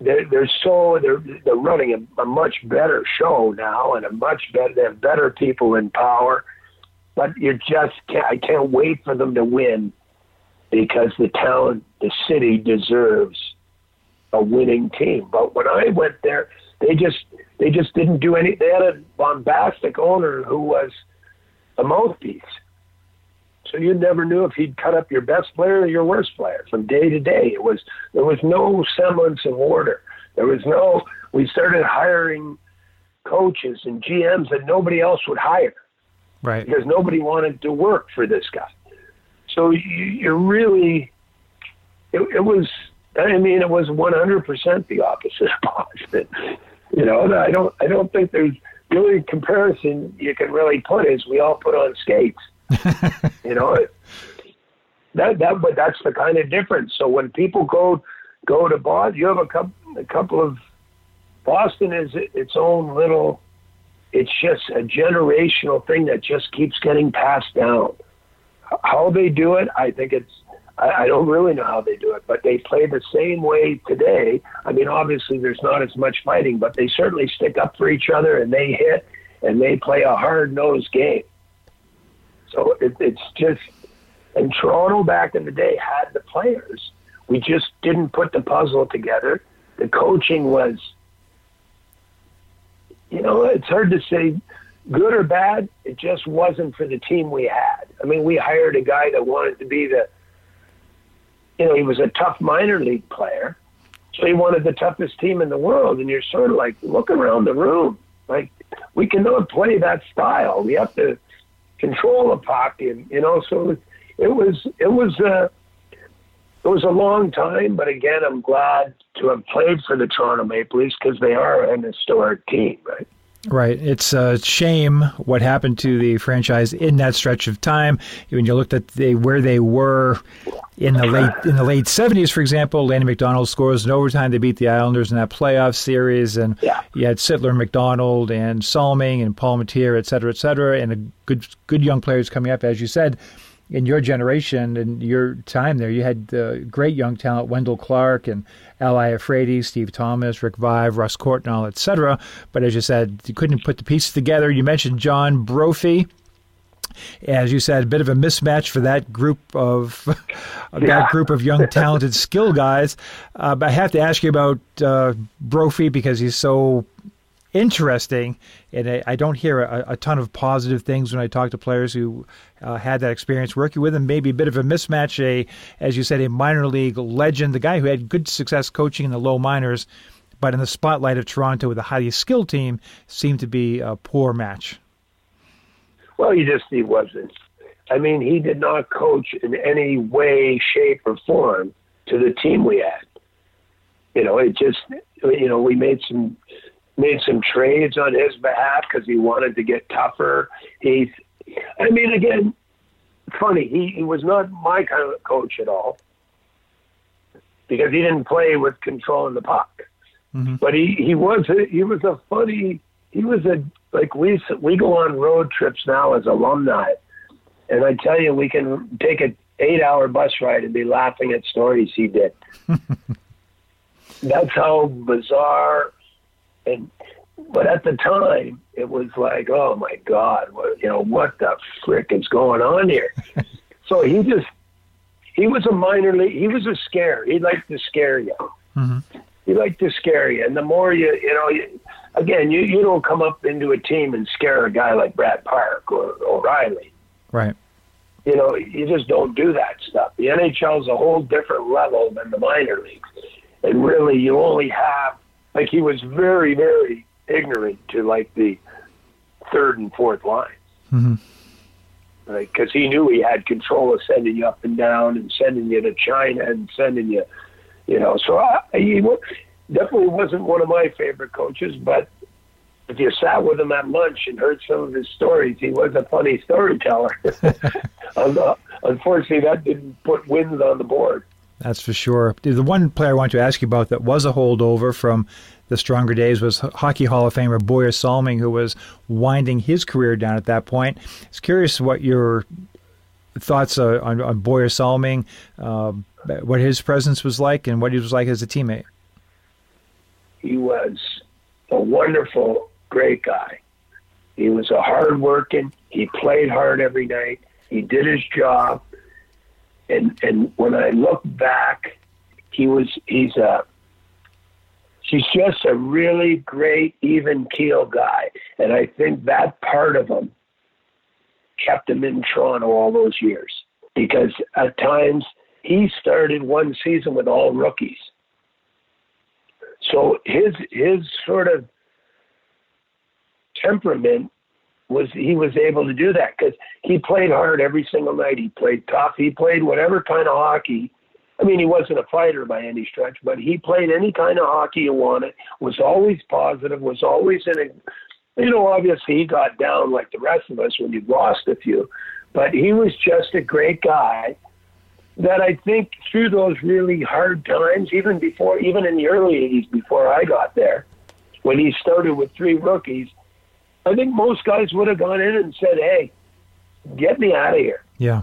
They're, they're so they're they're running a, a much better show now and a much better they have better people in power, but you just can't I can't wait for them to win because the town the city deserves a winning team. But when I went there, they just they just didn't do any. They had a bombastic owner who was a mouthpiece. So you never knew if he'd cut up your best player or your worst player from day to day. It was there was no semblance of order. There was no. We started hiring coaches and GMs that nobody else would hire, right? Because nobody wanted to work for this guy. So you, you really, it, it was. I mean, it was 100% the opposite of Boston. You know, I don't. I don't think there's really a comparison you can really put. Is we all put on skates you know, that that but that's the kind of difference. So when people go go to Boston, you have a couple a couple of Boston is its own little. It's just a generational thing that just keeps getting passed down. How they do it, I think it's. I, don't really know how they do it, but they play the same way today. I mean, obviously there's not as much fighting, but they certainly stick up for each other and they hit and they play a hard nosed game. So it, it's just, and Toronto back in the day had the players. We just didn't put the puzzle together. The coaching was, you know, it's hard to say good or bad. It just wasn't for the team we had. I mean, we hired a guy that wanted to be the, you know, he was a tough minor league player. So he wanted the toughest team in the world. And you're sort of like, look around the room. Like, we cannot play that style. We have to, control the hockey, and you know, so it was it was a uh, it was a long time, but again, I'm glad to have played for the Toronto Maple Leafs because they are an historic team, right? Right. It's a shame what happened to the franchise in that stretch of time. When you looked at the, where they were in the late in the late seventies, for example, Lanny McDonald scores in overtime. They beat the Islanders in that playoff series, and yeah. you had Sittler, McDonald, and Salming, and Palmateer, et cetera, et cetera, and a good good young players coming up, as you said in your generation and your time there, you had uh, great young talent, Wendel Clark and Al Iafrate, Steve Thomas, Rick Vaive, Russ Courtnall, etc. But as you said, you couldn't put the pieces together. You mentioned John Brophy. As you said, a bit of a mismatch for that group of yeah. that group of young, talented skill guys. Uh, but I have to ask you about uh, Brophy because he's so interesting, and I, I don't hear a, a, ton of positive things when I talk to players who uh, had that experience working with him. Maybe a bit of a mismatch. A, as you said, a minor league legend, the guy who had good success coaching in the low minors, but in the spotlight of Toronto with a highly skilled team, seemed to be a poor match. Well, he just he wasn't. I mean, he did not coach in any way, shape, or form to the team we had. You know, it just you know we made some made some trades on his behalf because he wanted to get tougher. He's, I mean, again, funny. He, he was not my kind of coach at all because he didn't play with controlling the puck. Mm-hmm. But he he was a, he was a funny. He was a like we we go on road trips now as alumni, and I tell you, we can take a eight hour bus ride and be laughing at stories he did. That's how bizarre and but at the time it was like, oh my God, what, you know what the frick is going on here? so he just he was a minor league. He was a scare. He liked to scare you. Mm-hmm. He liked to scare you, and the more you you know. You, again, you, you don't come up into a team and scare a guy like Brad Park or O'Reilly. Right. You know, you just don't do that stuff. The NHL is a whole different level than the minor leagues. And really, you only have like he was very, very ignorant to like the third and fourth lines. Mm-hmm. Right, because he knew he had control of sending you up and down and sending you to China and sending you, you know. So I, he definitely wasn't one of my favorite coaches, but if you sat with him at lunch and heard some of his stories, he was a funny storyteller. Unfortunately, that didn't put wins on the board. That's for sure. The one player I want to ask you about that was a holdover from the stronger days was Hockey Hall of Famer Borje Salming, who was winding his career down at that point. I was curious what your thoughts uh, on, on Borje Salming, uh, what his presence was like, and what he was like as a teammate. He was a wonderful, great guy. He was a hard working. He played hard every night. He did his job and and when I look back, he was he's a he's just a really great even keel guy, and I think that part of him kept him in Toronto all those years because at times he started one season with all rookies. So his his sort of temperament was he was able to do that because he played hard every single night. He played tough. He played whatever kind of hockey. I mean, he wasn't a fighter by any stretch, but he played any kind of hockey you wanted. Was always positive. Was always in a, you know, obviously he got down like the rest of us when you lost a few, but he was just a great guy. That I think through those really hard times, even before, even in the early '80s, before I got there, when he started with three rookies, I think most guys would have gone in and said, "Hey, get me out of here." Yeah.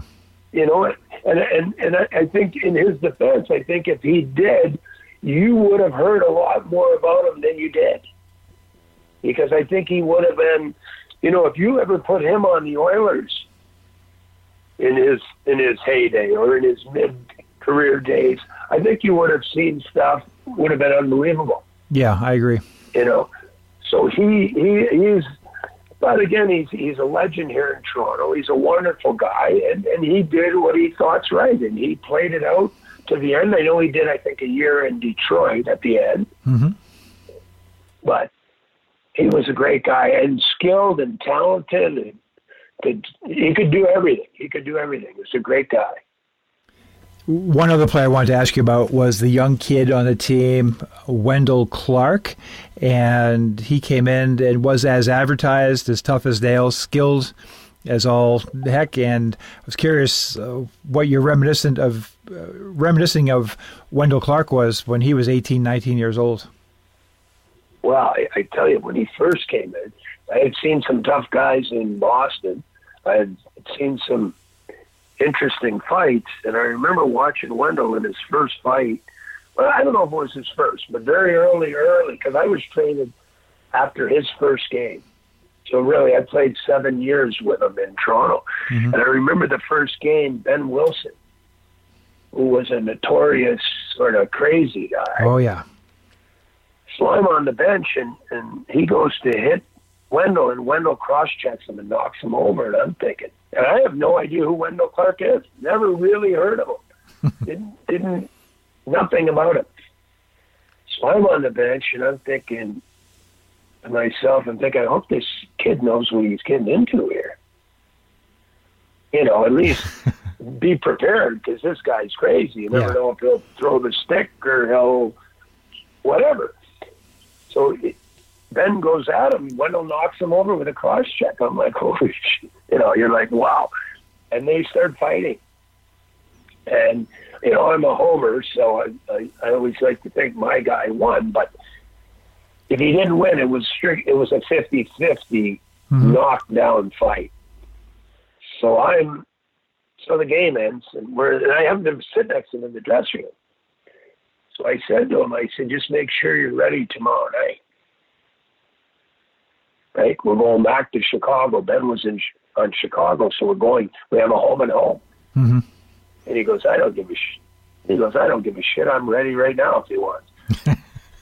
You know, and and and I, I think in his defense, I think if he did, you would have heard a lot more about him than you did, because I think he would have been, you know, if you ever put him on the Oilers in his in his heyday or in his mid career days, I think you would have seen stuff would have been unbelievable. Yeah, I agree. You know, so he he he's but again, he's he's a legend here in Toronto. He's a wonderful guy, and and he did what he thought's right, and he played it out to the end. I know he did, I think, a year in Detroit at the end, mm-hmm. but he was a great guy and skilled and talented, and could he could do everything. He could do everything. He was a great guy. One other player I wanted to ask you about was the young kid on the team, Wendel Clark, and he came in and was as advertised, as tough as nails, skilled as all heck. And I was curious uh, what you're reminiscent of, uh, reminiscing of Wendel Clark was when he was 18, 19 years old. Well, I, I tell you, when he first came in, I had seen some tough guys in Boston. I had seen some interesting fights. And I remember watching Wendel in his first fight. Well, I don't know if it was his first, but very early, early, because I was traded after his first game. So really, I played seven years with him in Toronto. Mm-hmm. And I remember the first game, Behn Wilson, who was a notorious sort of crazy guy. Oh, yeah. So I'm on the bench, and, and he goes to hit Wendel, and Wendel cross checks him and knocks him over. And I'm thinking, and I have no idea who Wendel Clark is. Never really heard of him. didn't, didn't, nothing about him. So I'm on the bench and I'm thinking to myself, I'm thinking, I hope this kid knows what he's getting into here. You know, at least be prepared because this guy's crazy. You never yeah. know if he'll throw the stick or he'll whatever. So it, Behn goes at him. Wendel knocks him over with a cross check. I'm like, holy shit. You know, you're like, wow. And they start fighting. And, you know, I'm a homer, so I, I, I always like to think my guy won. But if he didn't win, it was strict, it was a 50 50 mm-hmm. knockdown fight. So I'm, so the game ends, and we're, and I have them sit next to him in the dressing room. So I said to him, I said, just make sure you're ready tomorrow night right? We're going back to Chicago. Behn was in on Chicago, so we're going. We have a home and home. Mm-hmm. And he goes, I don't give a shit. He goes, I don't give a shit. I'm ready right now if he wants.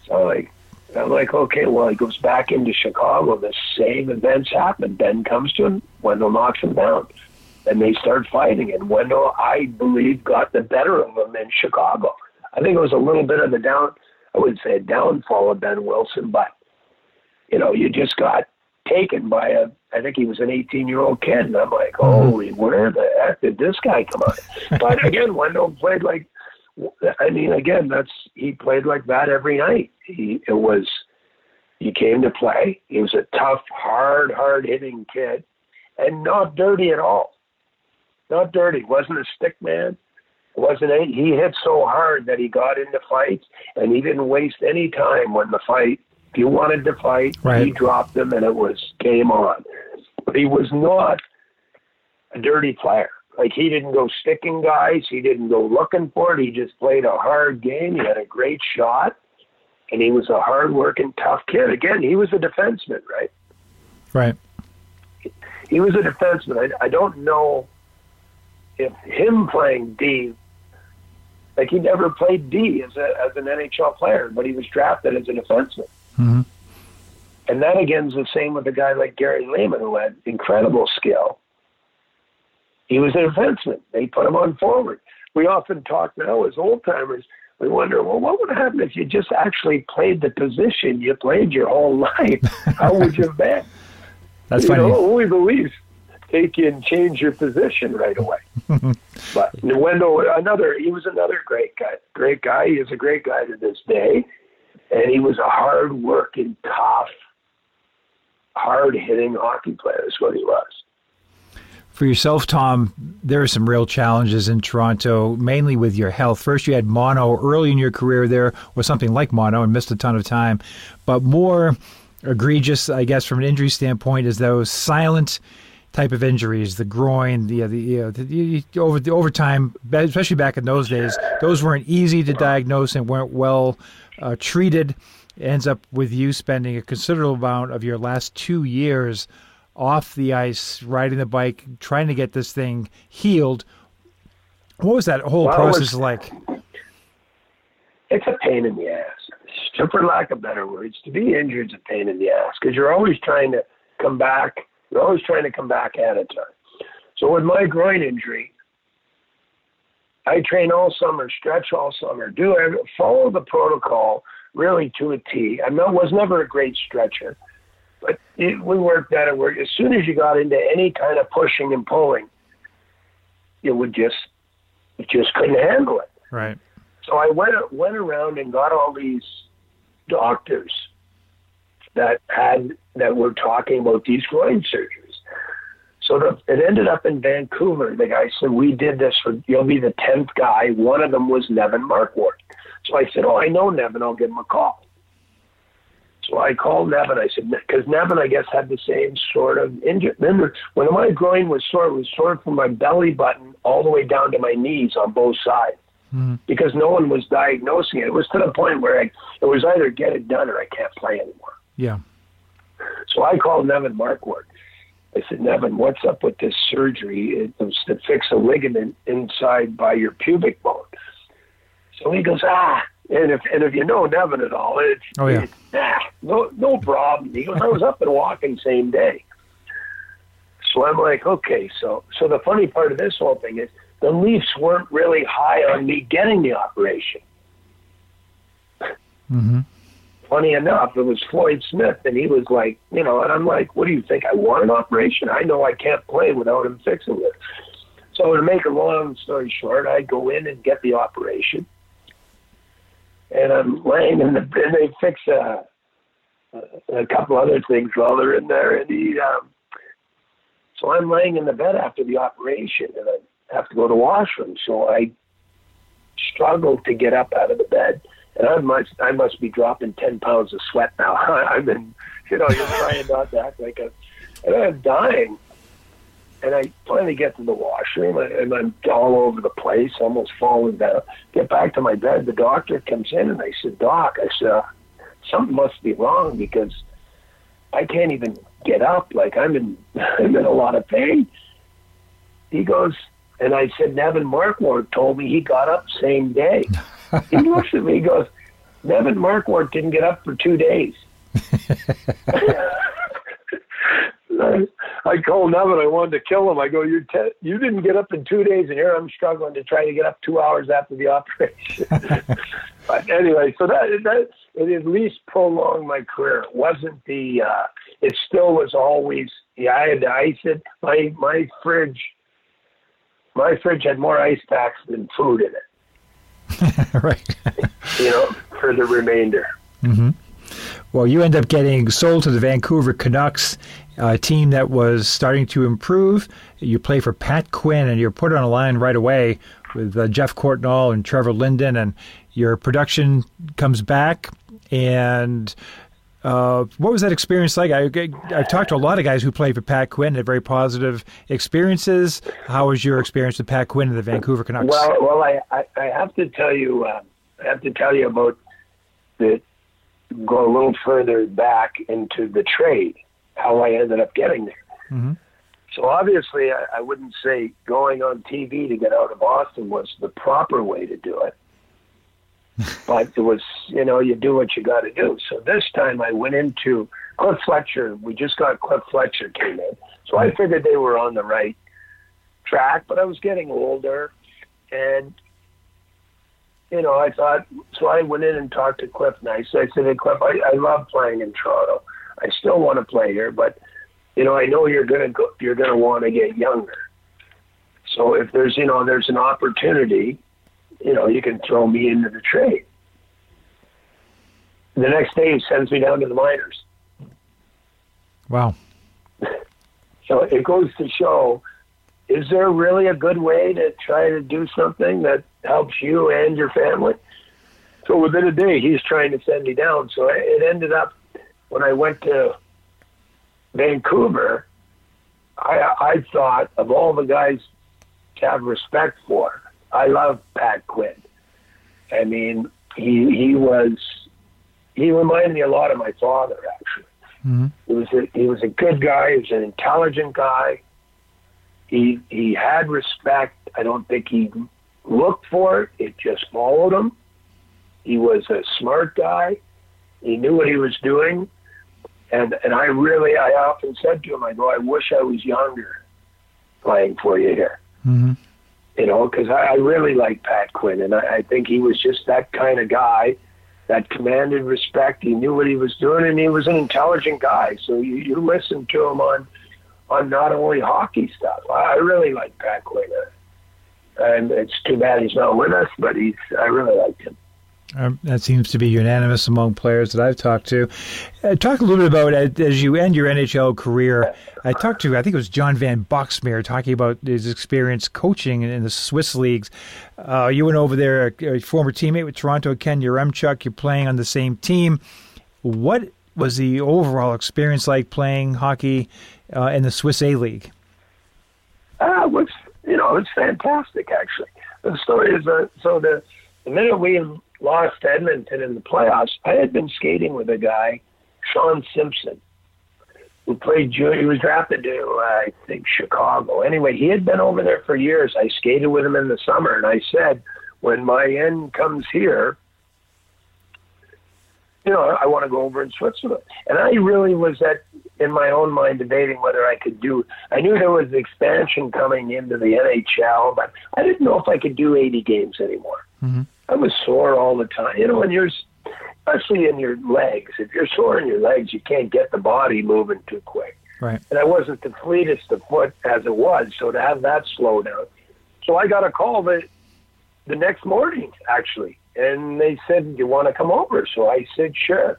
so I'm like, I'm like, okay. Well, he goes back into Chicago. The same events happen. Behn comes to him. Wendel knocks him down. And they start fighting. And Wendel, I believe, got the better of him in Chicago. I think it was a little bit of the down. I wouldn't say a downfall of Behn Wilson, but you know, you just got taken by a, I think he was an 18 year old kid. And I'm like, mm-hmm. holy, where the heck did this guy come on? but again, Wendel played like, I mean, again, that's, he played like that every night. He, it was, he came to play. He was a tough, hard, hard hitting kid and not dirty at all. Not dirty. Wasn't a stick man. Wasn't a, he hit so hard that he got into fights and he didn't waste any time when the fight if you wanted to fight, right. he dropped them and it was game on. But he was not a dirty player. Like he didn't go sticking guys, he didn't go looking for it. He just played a hard game. He had a great shot, and he was a hard-working, tough kid. Again, he was a defenseman, right? Right. He was a defenseman. I, I don't know if him playing D, like he never played D as a as an NHL player, but he was drafted as a defenseman. Mm-hmm. And that again is the same with a guy like Gary Leeman, who had incredible skill. He was a defenseman. They put him on forward. We often talk now as old timers. We wonder, well, what would happen if you just actually played the position you played your whole life? How would you have been? That's you funny. know, only the Leafs take you and change your position right away. but Wendel, another, he was another great guy. Great guy. He is a great guy to this day and he was a hard working, tough, hard hitting hockey player. Is what he was. For yourself, Tom, there are some real challenges in Toronto, mainly with your health. First, you had mono early in your career there, or something like mono, and missed a ton of time. But more egregious, I guess, from an injury standpoint, is those silent type of injuries, the groin, the, the, you know, the, the over the overtime, especially back in those days, those weren't easy to diagnose and weren't well uh, treated. Ends up with you spending a considerable amount of your last two years off the ice, riding the bike, trying to get this thing healed. What was that whole Well, process it's- like? It's a pain in the ass. For lack of better words, to be injured is a pain in the ass because you're always trying to come back. You're always trying to come back at a time. So with my groin injury, I train all summer, stretch all summer, do follow the protocol really to a T. I I was never a great stretcher, but it, we worked at it. Where as soon as you got into any kind of pushing and pulling, it would just, it just couldn't handle it. Right. So I went went around and got all these doctors that had that were talking about these groin surgeries. So the, it ended up in Vancouver. The guy said, "We did this for you'll be the tenth guy." One of them was Nevin Markwart. So I said, "Oh, I know Nevin. I'll give him a call." So I called Nevin. I said, because Nevin, I guess, had the same sort of injury. Remember, when my groin was sore, it was sore from my belly button all the way down to my knees on both sides mm-hmm. because no one was diagnosing it. It was to the point where I, it was either get it done or I can't play anymore. Yeah. So I called Nevin Markwart. I said, Nevin, what's up with this surgery? It was to fix a ligament inside by your pubic bone. So he goes, ah. And if and if you know Nevin at all, it's, Oh, yeah. it's nah, no no problem. He goes, I was up and walking same day. So I'm like, okay. So so the funny part of this whole thing is the Leafs weren't really high on me getting the operation. Mm-hmm. Funny enough, it was Floyd Smith, and he was like, you know, and I'm like, what do you think? I want an operation? I know I can't play without him fixing it. So to make a long story short, I go in and get the operation, and I'm laying in the bed they fix uh, a couple other things while they're in there, and he. Um, so I'm laying in the bed after the operation, and I have to go to the washroom. So I struggle to get up out of the bed, and I must I must be dropping ten pounds of sweat now. I've been, you know, you're trying not to act like a, and I'm dying. And I finally get to the washroom, and I'm all over the place, almost falling down. Get back to my bed. The doctor comes in, and I said, "Doc," I said, "Something must be wrong because I can't even get up. Like I'm in, I'm in a lot of pain." He goes, and I said, Nevin Markwart told me he got up same day. he looks at me, he goes, Nevin Markwart didn't get up for two days. I, I called Nevin. I wanted to kill him. I go, you te- you didn't get up in two days, and here I'm struggling to try to get up two hours after the operation. but anyway, so that that it at least prolonged my career. It wasn't the. Uh, it still was always. Yeah, I had to ice it. My my fridge. My fridge had more ice packs than food in it. right. you know, for the remainder. Mm-hmm. Well, you end up getting sold to the Vancouver Canucks, a team that was starting to improve. You play for Pat Quinn, and you're put on a line right away with uh, Geoff Courtnall and Trevor Linden, and your production comes back. And uh, what was that experience like? I, I've talked to a lot of guys who played for Pat Quinn, had very positive experiences. How was your experience with Pat Quinn and the Vancouver Canucks? Well, well, I, I, I have to tell you, uh, I have to tell you about the go a little further back into the trade, how I ended up getting there. Mm-hmm. So obviously, I, I wouldn't say going on TV to get out of Boston was the proper way to do it. but it was, you know, you do what you got to do. So this time I went into Cliff Fletcher. We just got Cliff Fletcher came in. So I figured they were on the right track, but I was getting older. And you know, I thought, so I went in and talked to Cliff Nice. I said, hey, Cliff, I, I love playing in Toronto. I still want to play here, but, you know, I know you're going to go, you're going to want to get younger. So if there's, you know, there's an opportunity, you know, you can throw me into the trade. The next day, he sends me down to the minors. Wow. so it goes to show is there really a good way to try to do something that helps you and your family? So within a day, he's trying to send me down. So it ended up when I went to Vancouver, I, I thought of all the guys to have respect for. I love Pat Quinn. I mean, he he was he reminded me a lot of my father. Actually, mm-hmm. he was a, he was a good guy. He was an intelligent guy. He he had respect. I don't think he looked for it. It just followed him. He was a smart guy. He knew what he was doing. And and I really I often said to him, I go, I wish I was younger playing for you here. Mm-hmm. You know, because I, I really like Pat Quinn, and I, I think he was just that kind of guy that commanded respect. He knew what he was doing, and he was an intelligent guy. So you, you listen to him on on not only hockey stuff. I really like Pat Quinn, and it's too bad he's not with us, but he's I really liked him. Um, that seems to be unanimous among players that I've talked to. Uh, talk a little bit about uh, as you end your NHL career. I talked to, I think it was John Van Boxmeer, talking about his experience coaching in, the Swiss leagues. Uh, you went over there, a, a, former teammate with Toronto, Ken Yaremchuk. You're playing on the same team. What was the overall experience like playing hockey uh, in the Swiss A League? Uh, it was, you know, it's fantastic, actually. The story is uh, so the, the minute we lost Edmonton in the playoffs, I had been skating with a guy, Sean Simpson, who played junior. He was drafted to, uh, I think, Chicago. Anyway, he had been over there for years. I skated with him in the summer, and I said, when my end comes here, you know, I want to go over in Switzerland. And I really was at in my own mind debating whether I could do. I knew there was expansion coming into the NHL, but I didn't know if I could do 80 games anymore. Mm-hmm. I was sore all the time. You know, and you're especially in your legs. If you're sore in your legs, you can't get the body moving too quick. Right. And I wasn't the fleetest of foot as it was, so to have that slow down. So I got a call the the next morning, actually, and they said, "Do "You want to come over?" So I said, "Sure."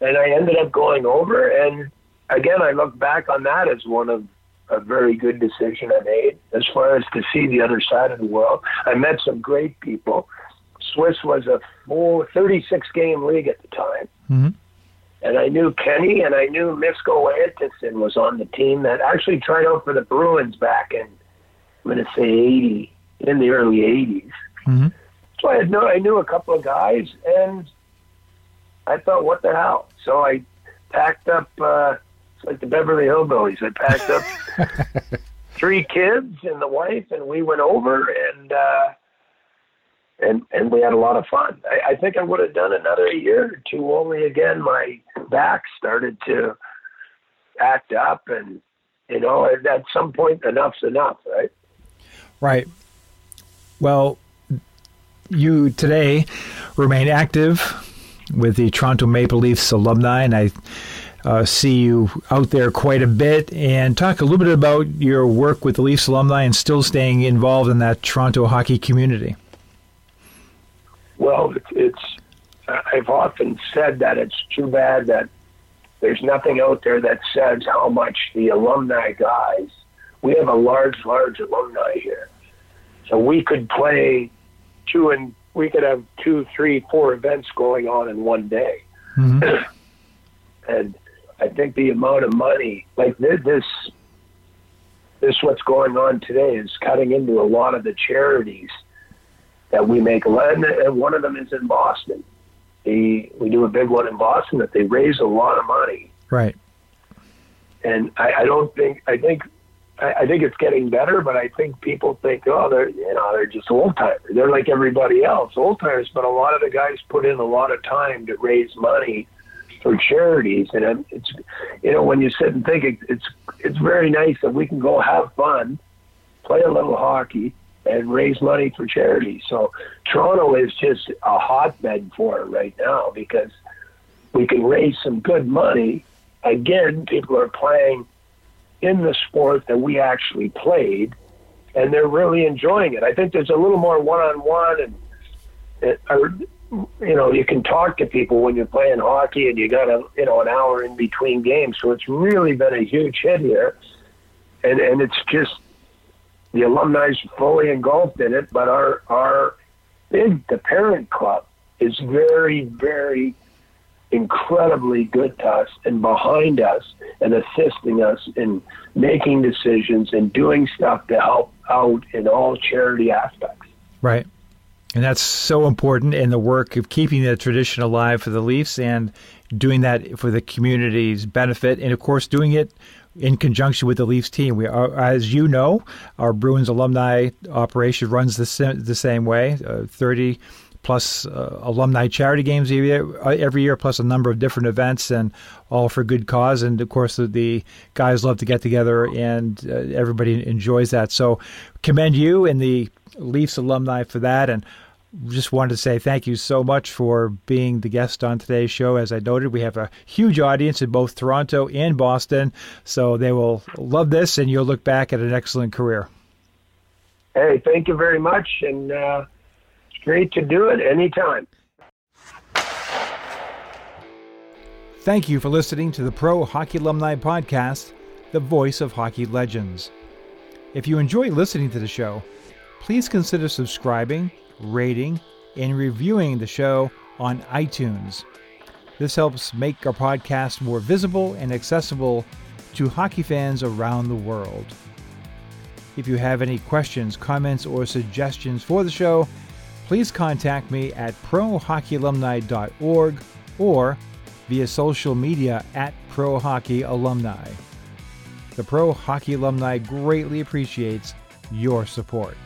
And I ended up going over, and again, I look back on that as one of a very good decision I made as far as to see the other side of the world. I met some great people. Swiss was a full 36 game league at the time. Mm-hmm. And I knew Kenny and I knew Misko Antisin was on the team that actually tried out for the Bruins back in, I'm going to say 80, in the early 80s. Mm-hmm. So I had no, I knew a couple of guys, and I thought, what the hell? So I packed up. Uh, it's like the Beverly Hillbillies. I packed up three kids and the wife, and we went over, and uh, and and we had a lot of fun. I, I think I would have done another year or two. Only again, my back started to act up, and you know, at some point, enough's enough, right? Right. Well, you today remain active with the Toronto Maple Leafs alumni, and I uh, see you out there quite a bit. And talk a little bit about your work with the Leafs alumni and still staying involved in that Toronto hockey community. Well, it's, it's I've often said that it's too bad that there's nothing out there that says how much the alumni guys. We have a large, large alumni here, so we could play two and we could have two, three, four events going on in one day. Mm-hmm. and I think the amount of money, like this, this, what's going on today, is cutting into a lot of the charities that we make. And uh, one of them is in Boston. The, we do a big one in Boston that they raise a lot of money. Right. And I, I don't think I think I, I think it's getting better, but I think people think, oh, they're you know they're just old timers. They're like everybody else, old timers. But a lot of the guys put in a lot of time to raise money for charities, and it's you know when you sit and think, it, it's it's very nice that we can go have fun, play a little hockey, and raise money for charity. So Toronto is just a hotbed for it right now because we can raise some good money. Again, people are playing in the sport that we actually played, and they're really enjoying it. I think there's a little more one-on-one, and or, you know, you can talk to people when you're playing hockey, and you got a you know an hour in between games. So it's really been a huge hit here, and and it's just the alumni is fully engulfed in it. But our our big the parent club is very very incredibly good to us and behind us and assisting us in making decisions and doing stuff to help out in all charity aspects. Right. And that's so important in the work of keeping the tradition alive for the Leafs and doing that for the community's benefit. And of course, doing it in conjunction with the Leafs team. We are, as you know, our Bruins alumni operation runs the, the same way uh, 30 plus uh, alumni charity games every year, uh, every year, plus a number of different events, and all for good cause. And of course, the, the guys love to get together, and uh, everybody enjoys that. So, commend you and the Leafs alumni for that. And just wanted to say thank you so much for being the guest on today's show. As I noted, we have a huge audience in both Toronto and Boston, so they will love this, and you'll look back at an excellent career. Hey, thank you very much, and uh, great to do it anytime. Thank you for listening to the Pro Hockey Alumni Podcast, the voice of hockey legends. If you enjoy listening to the show, please consider subscribing, rating, and reviewing the show on iTunes. This helps make our podcast more visible and accessible to hockey fans around the world. If you have any questions, comments, or suggestions for the show, please contact me at prohockeyalumni.org or via social media at Pro Hockey Alumni. The Pro Hockey Alumni greatly appreciates your support.